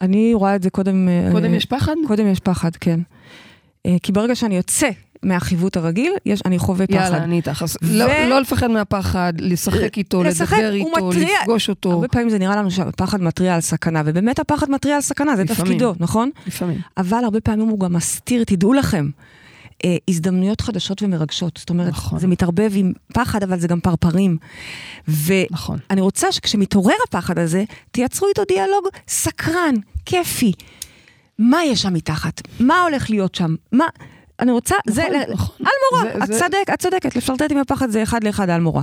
אני רואה את זה קודם... אה, קודם יש פחד? קודם יש פחד, כן. אה, כי ברגע שאני יוצא מהחיווט הרגיל, יש, אני חווה פחד. יאללה, אני איתך. אז ו- לא, לא לפחד מהפחד, לשחק איתו, לשחק, לדבר איתו, מתריע. לפגוש אותו. הרבה פעמים זה נראה לנו שהפחד מתריע על סכנה, ובאמת הפחד מתריע על סכנה, זה לפעמים. תפקידו, נכון? לפעמים. אבל הרבה פעמים הוא גם מסתיר, תדעו לכם, אה, הזדמנויות חדשות ומרגשות. זאת אומרת, נכון. זה מתערבב עם פחד, אבל זה גם פרפרים. ואני נכון. רוצה שכשמתעורר הפחד הזה, תייצרו איתו דיאלוג סקרן, כיפי. מה יש שם מתחת? מה הולך להיות שם? מה... אני רוצה, זה, נכון, נכון. על מורה, זה- את זה- צודק, את צודקת, לפלרטט עם הפחד זה אחד לאחד על מורה.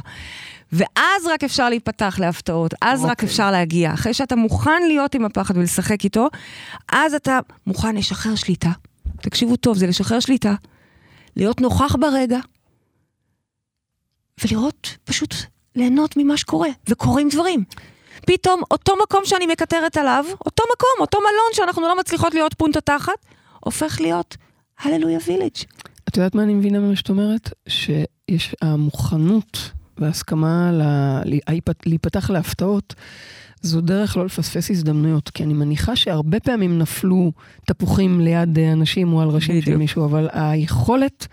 ואז רק אפשר להיפתח להפתעות, אז רק אוקיי. אפשר להגיע. אחרי שאתה מוכן להיות עם הפחד ולשחק איתו, אז אתה מוכן לשחרר שליטה. תקשיבו טוב, זה לשחרר שליטה, להיות נוכח ברגע, ולראות, פשוט ליהנות ממה שקורה, וקורים דברים. פתאום אותו מקום שאני מקטרת עליו, אותו מקום, אותו מלון שאנחנו לא מצליחות להיות פונטה תחת, הופך להיות הללויה וילג'. את יודעת מה אני מבינה ממה שאת אומרת? שיש המוכנות להיפ- להיפתח להפתעות, זו דרך לא לפספס הזדמנויות. כי אני מניחה שהרבה פעמים נפלו תפוחים ליד אה, אנשים או על ראשים של. מישהו, אבל היכולת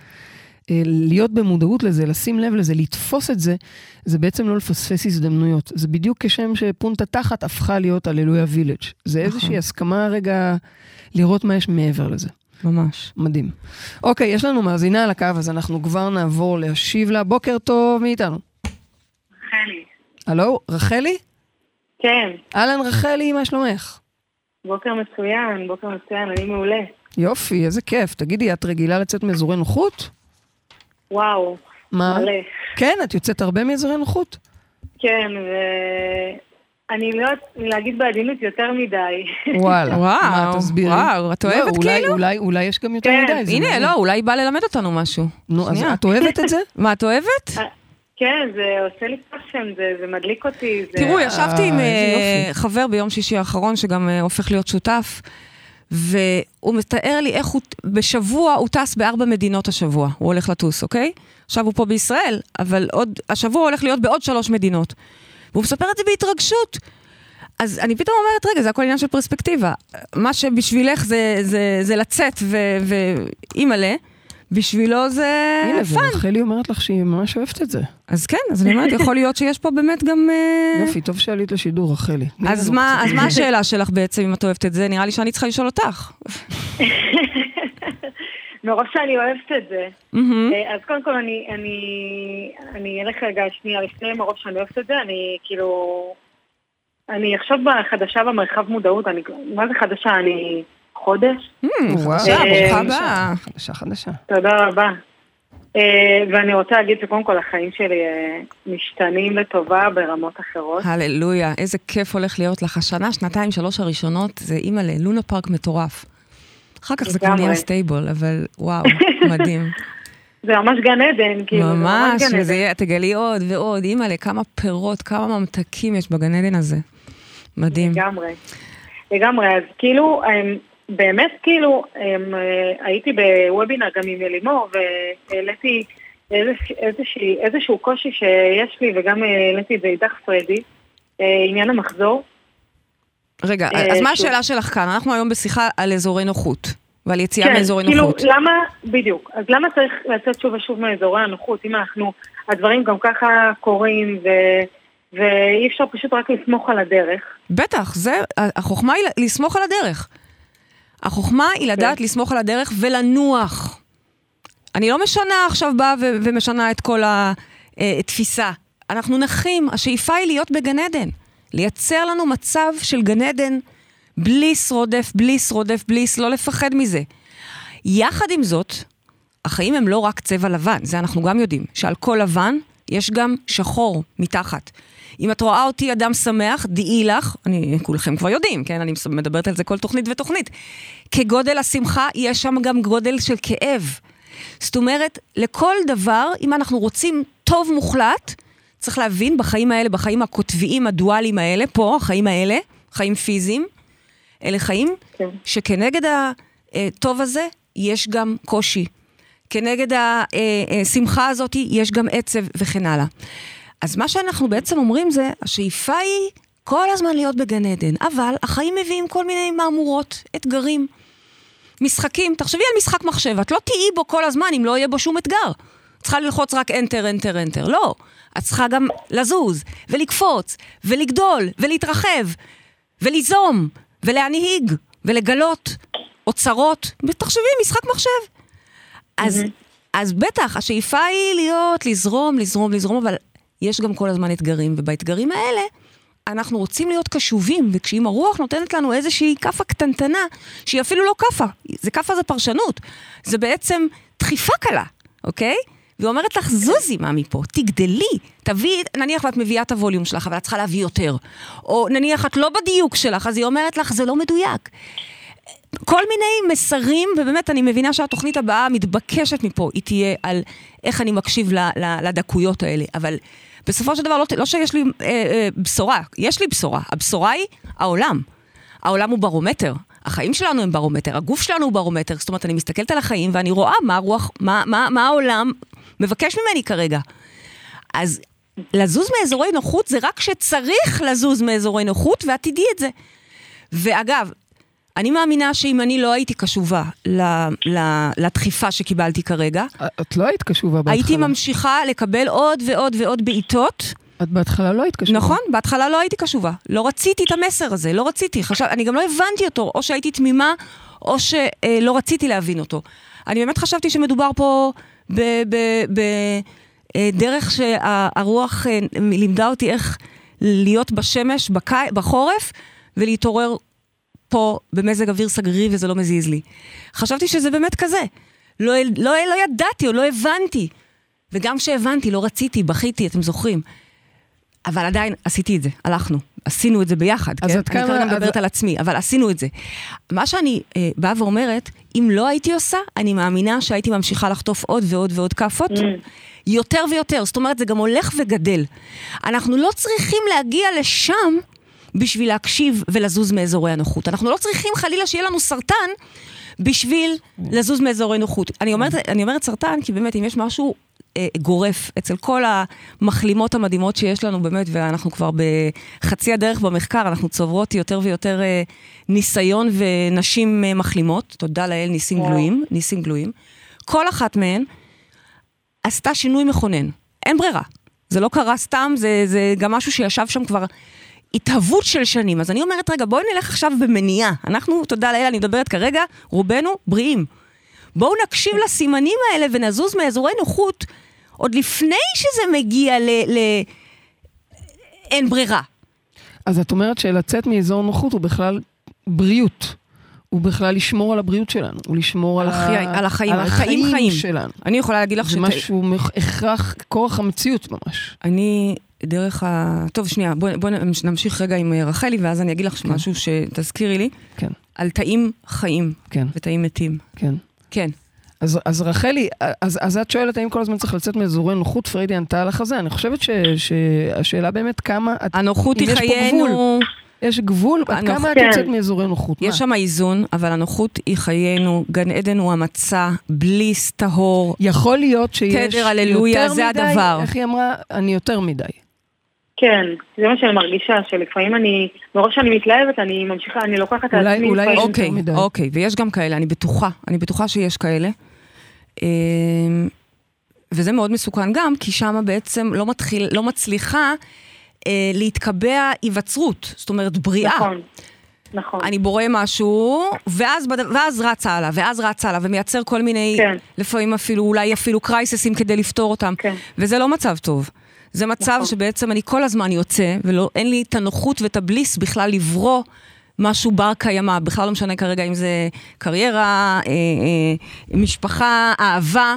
אה, להיות במודעות לזה, לשים לב לזה, לתפוס את זה, זה בעצם לא לפספס הזדמנויות. זה בדיוק כשם שפונטה תחת הפכה להיות הללויה וילג'. זה איזושהי נכון. הסכמה רגע לראות מה יש מעבר לזה. ממש. מדהים. אוקיי, יש לנו מאזינה על הקו, אז אנחנו כבר נעבור להשיב לה. בוקר טוב, מי איתנו? חלי. הלו, רחלי? כן, אהלן רחלי, מה שלומך? בוקר מצוין, בוקר מצוין, אני מעולה. יופי, איזה כיף. תגידי, את רגילה לצאת מאזורי נוחות? וואו, מה? מלא. כן, את יוצאת הרבה מאזורי נוחות? כן, ואני לא יודעת להגיד בעדינות יותר מדי. וואלה. <laughs> וואו, מה, תסבירי. וואו, את לא, אוהבת אולי- כאילו? אולי, אולי יש גם יותר כן. מדי. זה הנה. לא, אולי היא באה ללמד אותנו משהו. נו, אז שנייה. את אוהבת את זה? <laughs> מה, את אוהבת? כן, זה עושה לי passion, זה, זה מדליק אותי. זה... תראו, ישבתי עם אה. חבר ביום שישי האחרון, שגם אה, הופך להיות שותף, והוא מתאר לי איך הוא, בשבוע, הוא טס בארבע מדינות השבוע, הוא הולך לטוס, אוקיי? עכשיו הוא פה בישראל, אבל עוד, השבוע הוא הולך להיות בעוד שלוש מדינות. והוא מספר את זה בהתרגשות. אז אני פתאום אומרת, רגע, זה הכל עניין של פרספקטיבה. מה שבשבילך זה, זה, זה לצאת ואימא'לה, בשבילו זה הנה, fun. ורחלי אומרת לך שהיא ממש אוהבת את זה. אז כן, אז אני אומרת, יכול להיות שיש פה באמת גם... אה, יופי, טוב שעלית לשידור, רחלי. אז מה. אז מה השאלה שלך בעצם, אם את אוהבת את זה? נראה לי שאני צריכה לשאול אותך. מרוב שאני אוהבת את זה. אה, אז קודם כל אני, אני, אני אלך רגע שנייה לפני מרוב שאני אוהבת את זה, אני כאילו... אני עכשיו בחדשה במרחב מודעות, אני, מה זה חדשה? אני חודש? וואו, חדשה, אה, ברוכה הבאה. חדשה חדשה. תודה רבה. אה, ואני רוצה להגיד שקודם כל החיים שלי אה, משתנים לטובה ברמות אחרות. הללויה, איזה כיף הולך להיות לך. השנה, שנתיים, שלוש הראשונות, זה אימא'לה, לונה פארק מטורף. אחר כך זה כבר. נהיה stable, אבל וואו, <laughs> מדהים. זה ממש גן עדן, כאילו, זה ממש, וזה. יהיה, תגלי עוד ועוד, אימא'לה, כמה פירות, כמה ממתקים יש בגן עדן הזה. מדהים. לגמרי. לגמרי, אז כאילו, אמ, באמת כאילו, אמ, אה, הייתי בוובינר גם עם אלימור, והעליתי איזושהי- איזשהו קושי שיש לי, וגם אה, העליתי את זה איתך פרדי, אה, עניין המחזור. רגע, אה, אז מה. השאלה שלך כאן? אנחנו היום בשיחה על אזורי נוחות, ועל יציאה כן, מאזורי כאילו, נוחות. למה, בדיוק, אז למה צריך לצאת שוב ושוב מאזורי הנוחות, אם אנחנו, הדברים גם ככה קורים, ו, ואי אפשר פשוט רק לסמוך על הדרך. בטח, זה, החוכמה היא לסמוך על הדרך. החוכמה היא לדעת כן. לסמוך על הדרך ולנוח. אני לא משנה עכשיו באה ו- ומשנה את כל התפיסה. אנחנו נחים, השאיפה היא להיות בגן עדן. לייצר לנו מצב של גן עדן בלי שרודף, בלי שרודף, בלי לא לפחד מזה. יחד עם זאת, החיים הם לא רק צבע לבן, זה אנחנו גם יודעים, שעל כל לבן יש גם שחור מתחת. אם את רואה אותי אדם שמח, דעי לך, אני, כולכם כבר יודעים, כן? אני מדברת על זה כל תוכנית ותוכנית. כגודל השמחה, יש שם גם גודל של כאב. זאת אומרת, לכל דבר, אם אנחנו רוצים טוב מוחלט, צריך להבין בחיים האלה, בחיים הקוטביים, הדואליים האלה, פה, החיים האלה, חיים פיזיים, אלה חיים כן. שכנגד הטוב הזה יש גם קושי. כנגד השמחה הזאת יש גם עצב וכן הלאה. אז מה שאנחנו בעצם אומרים זה, השאיפה היא כל הזמן להיות בגן עדן, אבל החיים מביאים כל מיני מהמורות, אתגרים. משחקים, תחשבי על משחק מחשב, את לא תהיי בו כל הזמן אם לא יהיה בו שום אתגר. את צריכה ללחוץ רק enter, enter, enter. לא. את צריכה גם לזוז, ולקפוץ, ולגדול, ולהתרחב, וליזום, ולהנהיג, ולגלות אוצרות. ותחשבי, משחק מחשב. אז, אז בטח, השאיפה היא להיות, לזרום, לזרום, לזרום, אבל יש גם כל הזמן אתגרים, ובאתגרים האלה אנחנו רוצים להיות קשובים, וכשאם הרוח נותנת לנו איזושהי כאפה קטנטנה, שהיא אפילו לא כאפה, זה כאפה זה פרשנות, זה בעצם דחיפה קלה, אוקיי? והיא אומרת לך, זוזי מה מפה, תגדלי, תביאי, נניח ואת מביאה את הווליום שלך, אבל את צריכה להביא יותר. או נניח את לא בדיוק שלך, אז היא אומרת לך, זה לא מדויק. כל מיני מסרים, ובאמת אני מבינה שהתוכנית הבאה מתבקשת מפה, היא תהיה על איך אני מקשיב ל- ל- לדקויות האלה, אבל בסופו של דבר, לא, לא שיש לי אה, אה, בשורה, יש לי בשורה, הבשורה היא העולם. העולם הוא ברומטר, החיים שלנו הם ברומטר, הגוף שלנו הוא ברומטר, זאת אומרת, אני מסתכלת על החיים ואני רואה מה הרוח, מה, מה, מה העולם מבקש ממני כרגע. אז לזוז מאזורי נוחות זה רק שצריך לזוז מאזורי נוחות, ואת תדעי את זה. ואגב, אני מאמינה שאם אני לא הייתי קשובה ל, ל, לדחיפה שקיבלתי כרגע, את לא היית קשובה בהתחלה. הייתי ממשיכה לקבל עוד ועוד ועוד בעיטות. את בהתחלה לא היית קשובה. נכון, בהתחלה לא הייתי קשובה. לא רציתי את המסר הזה, לא רציתי. חשב, אני גם לא הבנתי אותו, או שהייתי תמימה, או שלא רציתי להבין אותו. אני באמת חשבתי שמדובר פה בדרך שהרוח אה, לימדה אותי איך להיות בשמש בחורף, ולהתעורר פה במזג אוויר סגרירי וזה לא מזיז לי. חשבתי שזה באמת כזה. לא, לא, לא ידעתי או לא הבנתי. וגם כשהבנתי, לא רציתי, בכיתי, אתם זוכרים. אבל עדיין עשיתי את זה, הלכנו. עשינו את זה ביחד, כן? אני כמה- כרגע מדברת אז- על עצמי, אבל עשינו את זה. מה שאני אה, באה ואומרת, אם לא הייתי עושה, אני מאמינה שהייתי ממשיכה לחטוף עוד ועוד ועוד כאפות. יותר ויותר, זאת אומרת, זה גם הולך וגדל. אנחנו לא צריכים להגיע לשם בשביל להקשיב ולזוז מאזורי הנוחות. אנחנו לא צריכים חלילה שיהיה לנו סרטן בשביל לזוז מאזורי נוחות. אני אומרת, אני אומרת סרטן, כי באמת, אם יש משהו אה, גורף אצל כל המחלימות המדהימות שיש לנו, באמת, ואנחנו כבר בחצי הדרך במחקר, אנחנו צוברות יותר ויותר אה, ניסיון ונשים אה, מחלימות, תודה לאל, ניסים. גלויים, ניסים גלויים. כל אחת מהן עשתה שינוי מכונן. אין ברירה. זה לא קרה סתם, זה, זה גם משהו שישב שם כבר התהוות של שנים. אז אני אומרת, רגע, בואי נלך עכשיו במניעה. אנחנו, תודה לאל, אני מדברת כרגע, רובנו בריאים. בואו נקשיב לסימנים האלה ונזוז מאזורי נוחות עוד לפני שזה מגיע ל... ל... אין ברירה. אז את אומרת שלצאת מאזור נוחות הוא בכלל בריאות. הוא בכלל לשמור על הבריאות שלנו, הוא לשמור על, החי... ה... על החיים, על החיים חיים שלנו. אני יכולה להגיד לך זה משהו הכרח, כורח המציאות ממש. אני דרך ה... טוב, שנייה, בואי בוא נמשיך רגע עם רחלי, ואז אני אגיד לך כן. משהו שתזכירי לי. כן. על תאים חיים. כן. ותאים מתים. כן. כן. אז, אז רחלי, אז, אז את שואלת האם כל הזמן צריך לצאת מאזורי נוחות, פריידי ענתה לך זה, אני חושבת ש, שהשאלה באמת כמה... הנוחות היא חיינו... יש גבול, עד כמה את יוצאת מאזורי נוחות? יש שם איזון, אבל הנוחות היא חיינו, גן עדן הוא המצע, בליס טהור. יכול להיות שיש תדר הללויה, זה מדי, הדבר. איך היא אמרה? אני יותר מדי. כן, זה מה שאני מרגישה, שלפעמים אני, מראש שאני מתלהבת, אני ממשיכה, אני לוקחת את עצמי. אולי יש אוקיי. אוקיי, ויש גם כאלה, אני בטוחה, אני בטוחה שיש כאלה. אמ, וזה מאוד מסוכן גם, כי שם בעצם לא, מתחיל, לא מצליחה אה, להתקבע היווצרות, זאת אומרת בריאה. נכון. נכון. אני בורא משהו, ואז, ואז רץ הלאה, ואז רץ הלאה, ומייצר כל מיני, כן. לפעמים אפילו, אולי אפילו קרייססים כדי לפתור אותם. כן. וזה לא מצב טוב. זה מצב נכון. שבעצם אני כל הזמן יוצא, ואין לי את הנוחות ואת הבליס בכלל לברוא משהו בר קיימא. בכלל לא משנה כרגע אם זה קריירה, אה, אה, משפחה, אהבה.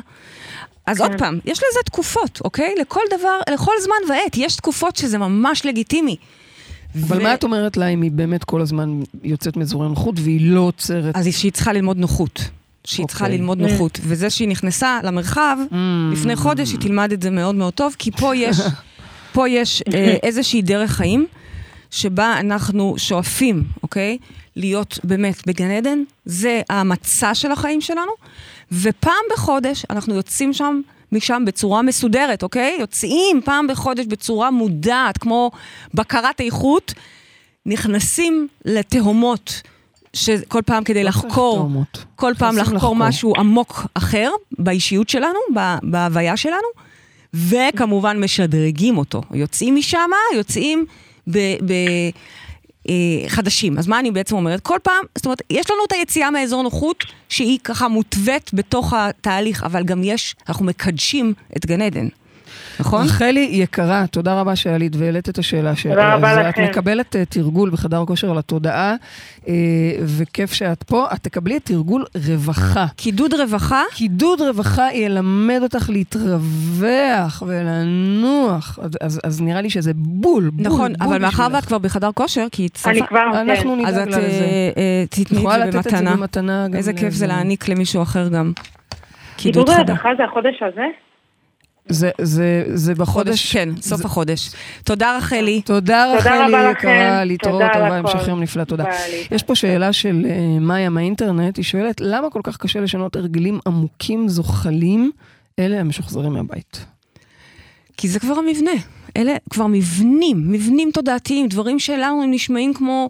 אז כן. עוד פעם, יש לזה תקופות, אוקיי? לכל דבר, לכל זמן ועת, יש תקופות שזה ממש לגיטימי. אבל ו... מה את אומרת לה אם היא באמת כל הזמן יוצאת מאזורי נוחות והיא לא עוצרת? אז שהיא צריכה ללמוד נוחות. שהיא okay. צריכה אוקיי. ללמוד נוחות. Mm. וזה שהיא נכנסה למרחב, mm. לפני חודש היא תלמד את זה מאוד מאוד טוב, כי פה יש, <laughs> פה יש אה, איזושהי דרך חיים, שבה אנחנו שואפים, אוקיי? להיות באמת בגן עדן, זה המצע של החיים שלנו, ופעם בחודש אנחנו יוצאים שם משם בצורה מסודרת, אוקיי? יוצאים פעם בחודש בצורה מודעת, כמו בקרת איכות, נכנסים לתהומות. שכל פעם כדי לא לחקור, כל פעם לחקור, לחקור משהו עמוק אחר באישיות שלנו, בהוויה שלנו, וכמובן משדרגים אותו. יוצאים משם, יוצאים ב... ב אה, חדשים. אז מה אני בעצם אומרת? כל פעם, זאת אומרת, יש לנו את היציאה מאזור נוחות שהיא ככה מותווית בתוך התהליך, אבל גם יש, אנחנו מקדשים את גן עדן. נכון? רחלי יקרה, תודה רבה שעלית והעלית את השאלה. תודה רבה לכם. את מקבלת uh, תרגול בחדר כושר על התודעה, uh, וכיף שאת פה. את תקבלי את תרגול רווחה. קידוד רווחה? קידוד רווחה ילמד אותך להתרווח ולנוח. אז, אז נראה לי שזה בול, בול, נכון, בול אבל מאחר ואת כבר בחדר כושר, כי היא צפה... אני כבר, כן. אנחנו נדאג לזה. אז את תתני את זה במתנה. במתנה איזה כיף זה להעניק למישהו אחר גם. קידוד רווחה זה החודש הזה? זה, זה, זה בחודש... כן, סוף זה... החודש. תודה רחלי. תודה רחלי, יקרה, להתראות, טובה, המשך יום נפלא, תודה. יש פה שאלה של uh, מאיה מהאינטרנט, היא שואלת, למה כל כך קשה לשנות הרגלים עמוקים זוחלים, אלה המשוחזרים מהבית? כי זה כבר המבנה. אלה כבר מבנים, מבנים תודעתיים, דברים שלנו הם נשמעים כמו...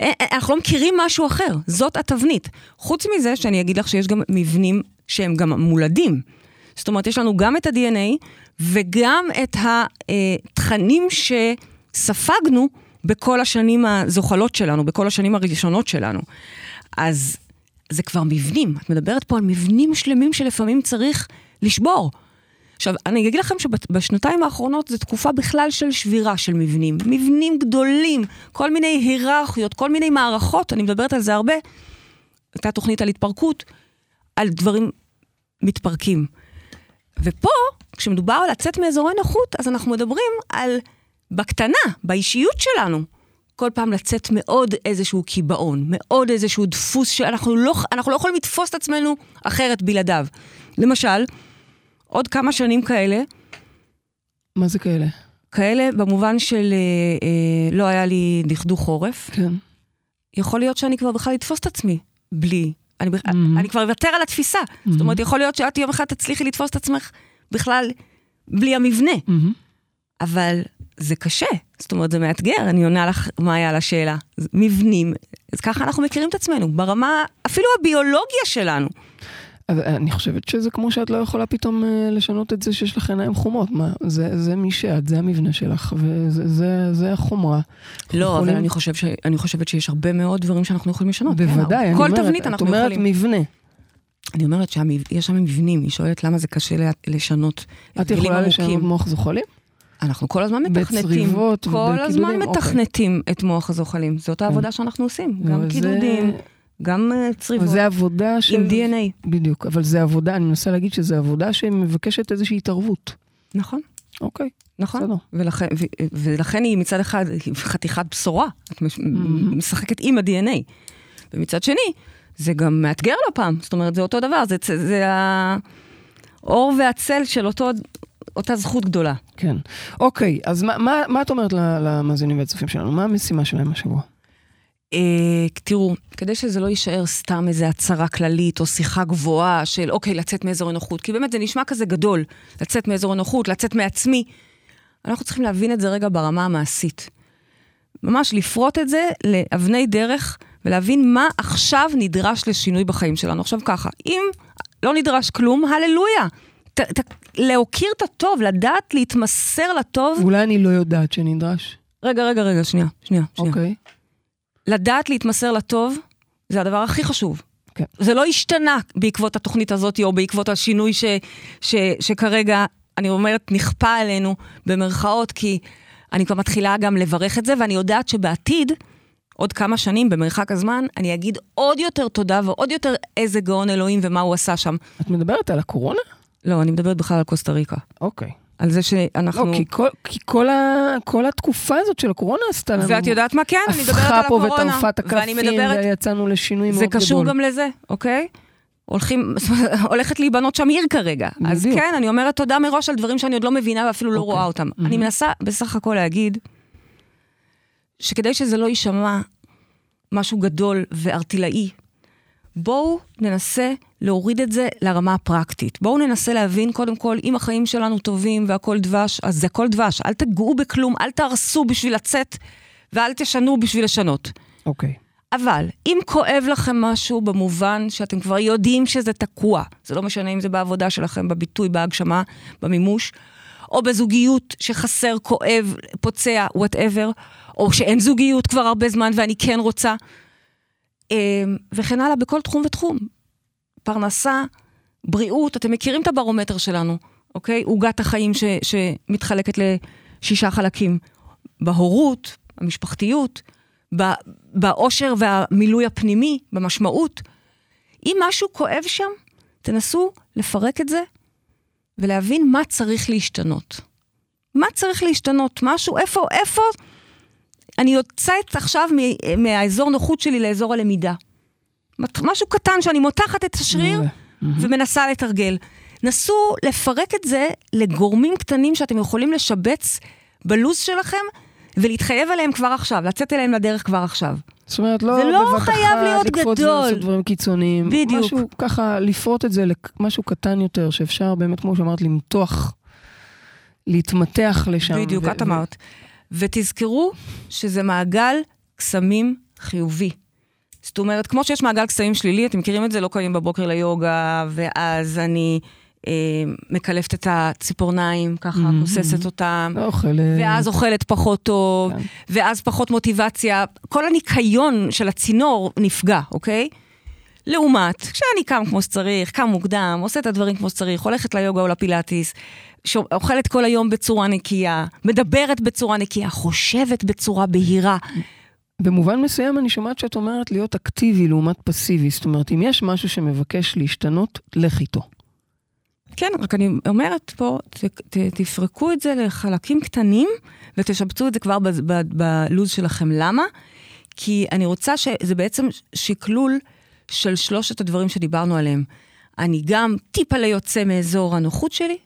אה, אה, אנחנו לא מכירים משהו אחר, זאת התבנית. חוץ מזה, שאני אגיד לך שיש גם מבנים שהם גם מולדים. זאת אומרת, יש לנו גם את ה-DNA וגם את התכנים שספגנו בכל השנים הזוחלות שלנו, בכל השנים הראשונות שלנו. אז זה כבר מבנים. את מדברת פה על מבנים שלמים שלפעמים צריך לשבור. עכשיו, אני אגיד לכם שבשנתיים האחרונות זו תקופה בכלל של שבירה של מבנים. מבנים גדולים, כל מיני היררכיות, כל מיני מערכות, אני מדברת על זה הרבה. הייתה תוכנית על התפרקות, על דברים מתפרקים. ופה, כשמדובר על לצאת מאזורי נוחות, אז אנחנו מדברים על, בקטנה, באישיות שלנו, כל פעם לצאת מעוד איזשהו קיבעון, מעוד איזשהו דפוס שאנחנו לא, לא יכולים לתפוס את עצמנו אחרת בלעדיו. למשל, עוד כמה שנים כאלה... מה זה כאלה? כאלה במובן של אה, אה, לא היה לי דכדוך חורף. כן. יכול להיות שאני כבר בכלל אתפוס את עצמי בלי אני, mm-hmm. אני כבר אוותר על התפיסה. Mm-hmm. זאת אומרת, יכול להיות שאת יום אחד תצליחי לתפוס את עצמך בכלל בלי המבנה. Mm-hmm. אבל זה קשה, זאת אומרת, זה מאתגר, אני עונה לך, מה היה על השאלה. מבנים, אז ככה אנחנו מכירים את עצמנו, ברמה, אפילו הביולוגיה שלנו. אז אני חושבת שזה כמו שאת לא יכולה פתאום אה, לשנות את זה שיש לך עיניים חומות. מה, זה, זה מי שאת, זה המבנה שלך, וזה זה, זה החומרה. לא, אבל יכולים- אני, חושב ש... אני חושבת שיש הרבה מאוד דברים שאנחנו יכולים לשנות. כן, בוודאי, אני כל אומרת, תבנית את אנחנו אומרת יכולים. מבנה. אני אומרת שיש שם מבנים, היא שואלת למה זה קשה לשנות את יכולה לשנות. מוח זוחלים? אנחנו כל הזמן מתכנתים. בצריבות כל הזמן ובקידודים, אוקיי. מתכנתים את מוח הזוחלים. זאת העבודה שאנחנו עושים. גם אבל זה- קידודים, גם אה, צריבות, זה עבודה ש... עם DNA. בדיוק, אבל זה עבודה, אני מנסה להגיד שזה עבודה שמבקשת איזושהי התערבות. נכון, אוקיי, נכון. בסדר. ולכן, ו- ולכן היא מצד אחד חתיכת בשורה, את מש- משחקת עם ה-DNA. ומצד שני, זה גם מאתגר לא פעם, זאת אומרת, זה אותו דבר, זה, זה האור והצל של אותו, אותה זכות גדולה. כן. אוקיי, אז מה, מה, מה את אומרת למאזינים והצופים שלנו? מה המשימה שלהם השבוע? אה, תראו, כדי שזה לא יישאר סתם איזו הצהרה כללית או שיחה גבוהה של אוקיי, לצאת מאזור הנוחות, כי באמת זה נשמע כזה גדול, לצאת מאזור הנוחות, לצאת מעצמי. אנחנו צריכים להבין את זה רגע ברמה המעשית. ממש לפרוט את זה לאבני דרך ולהבין מה עכשיו נדרש לשינוי בחיים שלנו. עכשיו ככה, אם לא נדרש כלום, הללויה. ת, ת, להוקיר את הטוב, לדעת להתמסר לטוב. אולי אני לא יודעת שנדרש. רגע, רגע, רגע, שנייה, שנייה, שנייה. אוקיי. לדעת להתמסר לטוב, זה הדבר הכי חשוב. כן. זה לא השתנה בעקבות התוכנית הזאת, או בעקבות השינוי ש, ש, שכרגע, אני אומרת, נכפה עלינו, במרכאות, כי אני כבר מתחילה גם לברך את זה, ואני יודעת שבעתיד, עוד כמה שנים, במרחק הזמן, אני אגיד עוד יותר תודה ועוד יותר איזה גאון אלוהים ומה הוא עשה שם. את מדברת על הקורונה? לא, אני מדברת בכלל על קוסטה ריקה. אוקיי. על זה שאנחנו... לא, כי, כל, כי כל, ה, כל התקופה הזאת של הקורונה עשתה לנו... ואת יודעת מה כן? אני מדברת הפכה על פה הקורונה. וטרפה את הקלפים, מדברת ויצאנו לשינוי זה מאוד גדול. קשור גם לזה, אוקיי? הולכים, <laughs> הולכת להיבנות שם עיר כרגע. אז בדיוק. כן, אני אומרת תודה מראש על דברים שאני עוד לא מבינה ואפילו לא אוקיי. רואה אותם. אני מנסה בסך הכל להגיד, שכדי שזה לא יישמע משהו גדול וארטילאי, בואו ננסה להוריד את זה לרמה הפרקטית. בואו ננסה להבין, קודם כל, אם החיים שלנו טובים והכל דבש, אז זה הכל דבש. אל תגעו בכלום, אל תהרסו בשביל לצאת, ואל תשנו בשביל לשנות. אוקיי. אבל אם כואב לכם משהו במובן שאתם כבר יודעים שזה תקוע, זה לא משנה אם זה בעבודה שלכם, בביטוי, בהגשמה, במימוש, או בזוגיות שחסר, כואב, פוצע, וואטאבר, או שאין זוגיות כבר הרבה זמן ואני כן רוצה, וכן הלאה, בכל תחום ותחום. פרנסה, בריאות, אתם מכירים את הברומטר שלנו, אוקיי? עוגת החיים ש, שמתחלקת לשישה חלקים. בהורות, המשפחתיות, ב- באושר והמילוי הפנימי, במשמעות. אם משהו כואב שם, תנסו לפרק את זה ולהבין מה צריך להשתנות. מה צריך להשתנות? משהו, איפה, איפה? אני יוצאת עכשיו מהאזור נוחות שלי לאזור הלמידה. משהו קטן שאני מותחת את השריר. ומנסה לתרגל. נסו לפרק את זה לגורמים קטנים שאתם יכולים לשבץ בלו"ז שלכם ולהתחייב עליהם כבר עכשיו, לצאת אליהם לדרך כבר עכשיו. זאת אומרת, לא זה לא בבת חייב אחת להיות לקפוץ. ולעשות דברים קיצוניים. בדיוק. משהו ככה, לפרוט את זה למשהו קטן יותר, שאפשר באמת, כמו שאמרת, למתוח, להתמתח לשם. בדיוק, את אמרת. ותזכרו שזה מעגל קסמים חיובי. זאת אומרת, כמו שיש מעגל קסמים שלילי, אתם מכירים את זה? לא קמים בבוקר ליוגה, ואז אני אה, מקלפת את הציפורניים, ככה. כוססת אותם. לא אוכל... אה, ואז אוכלת פחות טוב, כן. ואז פחות מוטיבציה. כל הניקיון של הצינור נפגע, אוקיי? לעומת, כשאני קם כמו שצריך, קם מוקדם, עושה את הדברים כמו שצריך, הולכת ליוגה או לפילאטיס, ש- אוכלת כל היום בצורה נקייה, מדברת בצורה נקייה, חושבת בצורה בהירה. במובן מסוים אני שומעת שאת אומרת להיות אקטיבי לעומת פסיבי. זאת אומרת, אם יש משהו שמבקש להשתנות, לך איתו. כן, רק אני אומרת פה, ת, ת, תפרקו את זה לחלקים קטנים ותשבצו את זה כבר בלו"ז שלכם. למה? כי אני רוצה שזה בעצם שקלול של שלושת הדברים שדיברנו עליהם. אני גם טיפה ליוצא מאזור הנוחות שלי,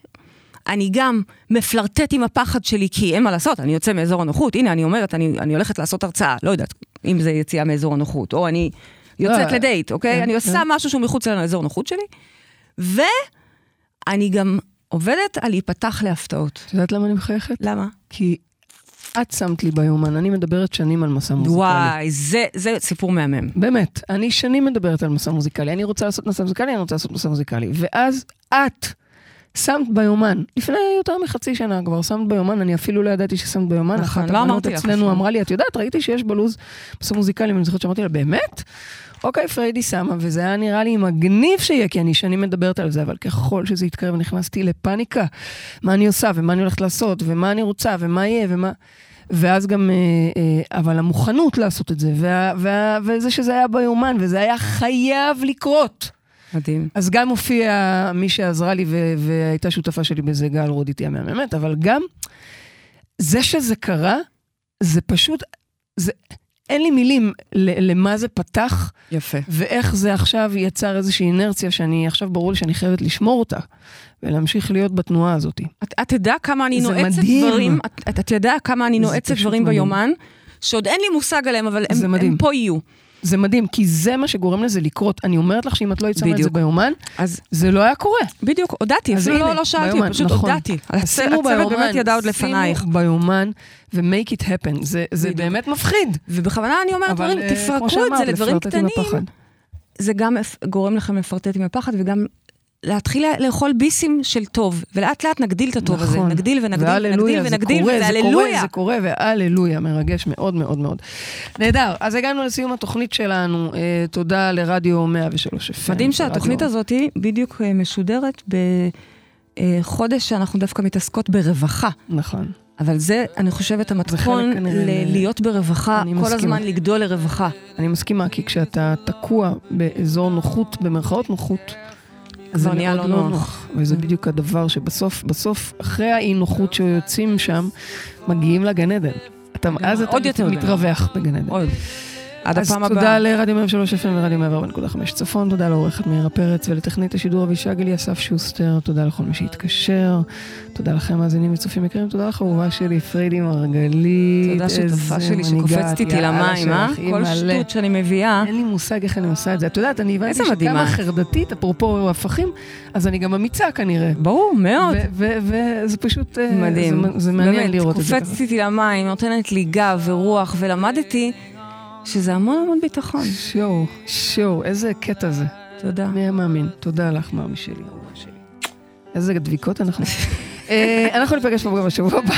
אני גם מפלרטט עם הפחד שלי, כי אין מה לעשות, אני יוצא מאזור הנוחות. הנה, אני אומרת, אני, אני הולכת לעשות הרצאה, לא יודעת, אם זה יציאה מאזור הנוחות, או אני יוצאת לא, לדייט, אוקיי? כן, אני עושה כן. משהו שהוא מחוץ לאזור הנוחות שלי, ואני גם עובדת על להיפתח להפתעות. את יודעת למה אני מחייכת? למה? כי את שמת לי ביומן, אני מדברת שנים על מסע מוזיקלי. וואי, זה, זה סיפור מהמם. באמת, אני שנים מדברת על מסע מוזיקלי. אני רוצה לעשות מסע מוזיקלי, אני רוצה לעשות מסע מוזיקלי. ואז את שמת ביומן, לפני יותר מחצי שנה כבר שמת ביומן, אני אפילו לא ידעתי ששמת ביומן. נכון, אחת לא הבנות אמרתי לך אצלנו. אמרה לי, את יודעת, ראיתי שיש בלוז מסע מוזיקלי, ואני זוכרת שאמרתי לה, באמת? אוקיי, פריידי שמה, וזה היה נראה לי מגניב שיהיה, כי אני שנים מדברת על זה, אבל ככל שזה התקרב, נכנסתי לפאניקה. מה אני עושה, ומה אני הולכת לעשות, ומה אני רוצה, ומה יהיה, ומה... ואז גם, אה, אה, אבל המוכנות לעשות את זה, וה, וה, וזה שזה היה ביומן, וזה היה חייב לקרות. מדהים. אז גם הופיעה מי שעזרה לי ו- והייתה שותפה שלי בזה, גל רודיטי המהממת, אבל גם זה שזה קרה, זה פשוט, זה, אין לי מילים למה זה פתח, יפה. ואיך זה עכשיו יצר איזושהי אינרציה שאני, עכשיו ברור לי שאני חייבת לשמור אותה, ולהמשיך להיות בתנועה הזאת. את, את יודע כמה אני נועצת מדהים. דברים, את, את, את כמה אני נועצת דברים מדהים. ביומן, שעוד אין לי מושג עליהם, אבל הם. הם פה יהיו. זה מדהים, כי זה מה שגורם לזה לקרות. אני אומרת לך שאם את לא היית שמה את זה. ביומן, אז זה לא היה קורה. בדיוק, הודעתי, אפילו לא, לא שאלתי, ביומן, פשוט נכון. הודעתי. שימו הצוות באמת ידע עוד לפנייך. שימו ביומן ו-make it happen. זה, זה. באמת מפחיד. ובכוונה אני אומרת דברים, אה, תפרקו את זה לדברים קטנים. זה גם גורם לכם לפרטט עם הפחד, וגם להתחיל לאכול ביסים של טוב, ולאט לאט נגדיל את הטוב הזה, נכון. נגדיל ונגדיל ונגדיל ונגדיל, וזה זה קורה, הללויה. זה קורה, והללויה, מרגש מאוד מאוד מאוד. נהדר, אז הגענו לסיום התוכנית שלנו. אה, תודה לרדיו 103 FM. מדהים שהתוכנית רדיו- הזאת בדיוק אה, משודרת בחודש שאנחנו דווקא מתעסקות ברווחה. נכון. אבל זה, אני חושבת, המתכון ל- להיות ברווחה, כל מסכימה. הזמן לגדול לרווחה. אני מסכימה, כי כשאתה תקוע באזור נוחות, במרכאות נוחות, כבר נהיה לא נוח. נוח. וזה בדיוק הדבר שבסוף, בסוף, אחרי האי נוחות שיוצאים שם, מגיעים לגן עדן. אתה, אז אתה עוד יותר מתרווח בגן עדן. עוד. עד אז הפעם תודה הבאה. לרדיו 103 FM ורדיו 104.5 צפון, תודה לעורכת מאירה פרץ ולטכנית השידור אבישג אלי אסף שוסטר, תודה לכל מי שהתקשר, תודה לכם מאזינים וצופים יקרים, תודה לך אהובה שלי, פריידי מרגלית. תודה שותפה שלי שקופצת איתי למים, אה? כל. שטות שאני מביאה. אין לי מושג איך אני עושה את זה. את יודעת, אני הבנתי שכמה. חרדתית, אפרופו הפכים, אז אני גם אמיצה כנראה. ברור, מאוד. וזה פשוט, אה, מדהים. זה- מעניין באמת, לראות את זה. קופצת איתי למים, נותנת לי גב ורוח, ולמדתי שזה המון המון ביטחון. שואו, שואו, איזה קטע זה. תודה. מי היה מאמין? תודה לך, מאמי שלי. איזה דביקות אנחנו. <laughs> אה, אנחנו ניפגש פה גם בשבוע הבא.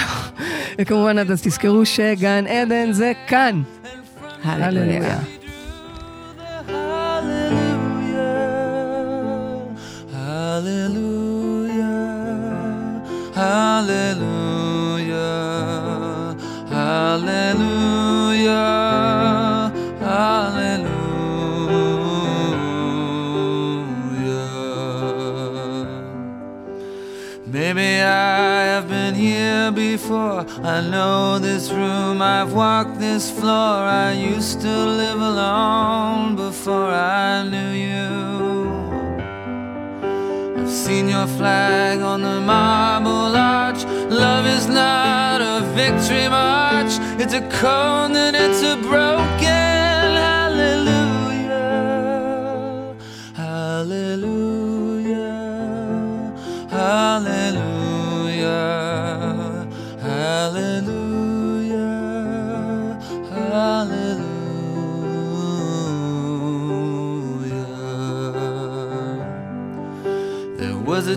וכמובן, עד אז תזכרו שגן עדן זה כאן. הללויה. Hallelujah, hallelujah, hallelujah, before. I know this room, I've walked this floor. I used to live alone before I knew you. I've seen your flag on the marble arch. Love is not a victory march, it's a cold and it's a broken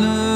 love.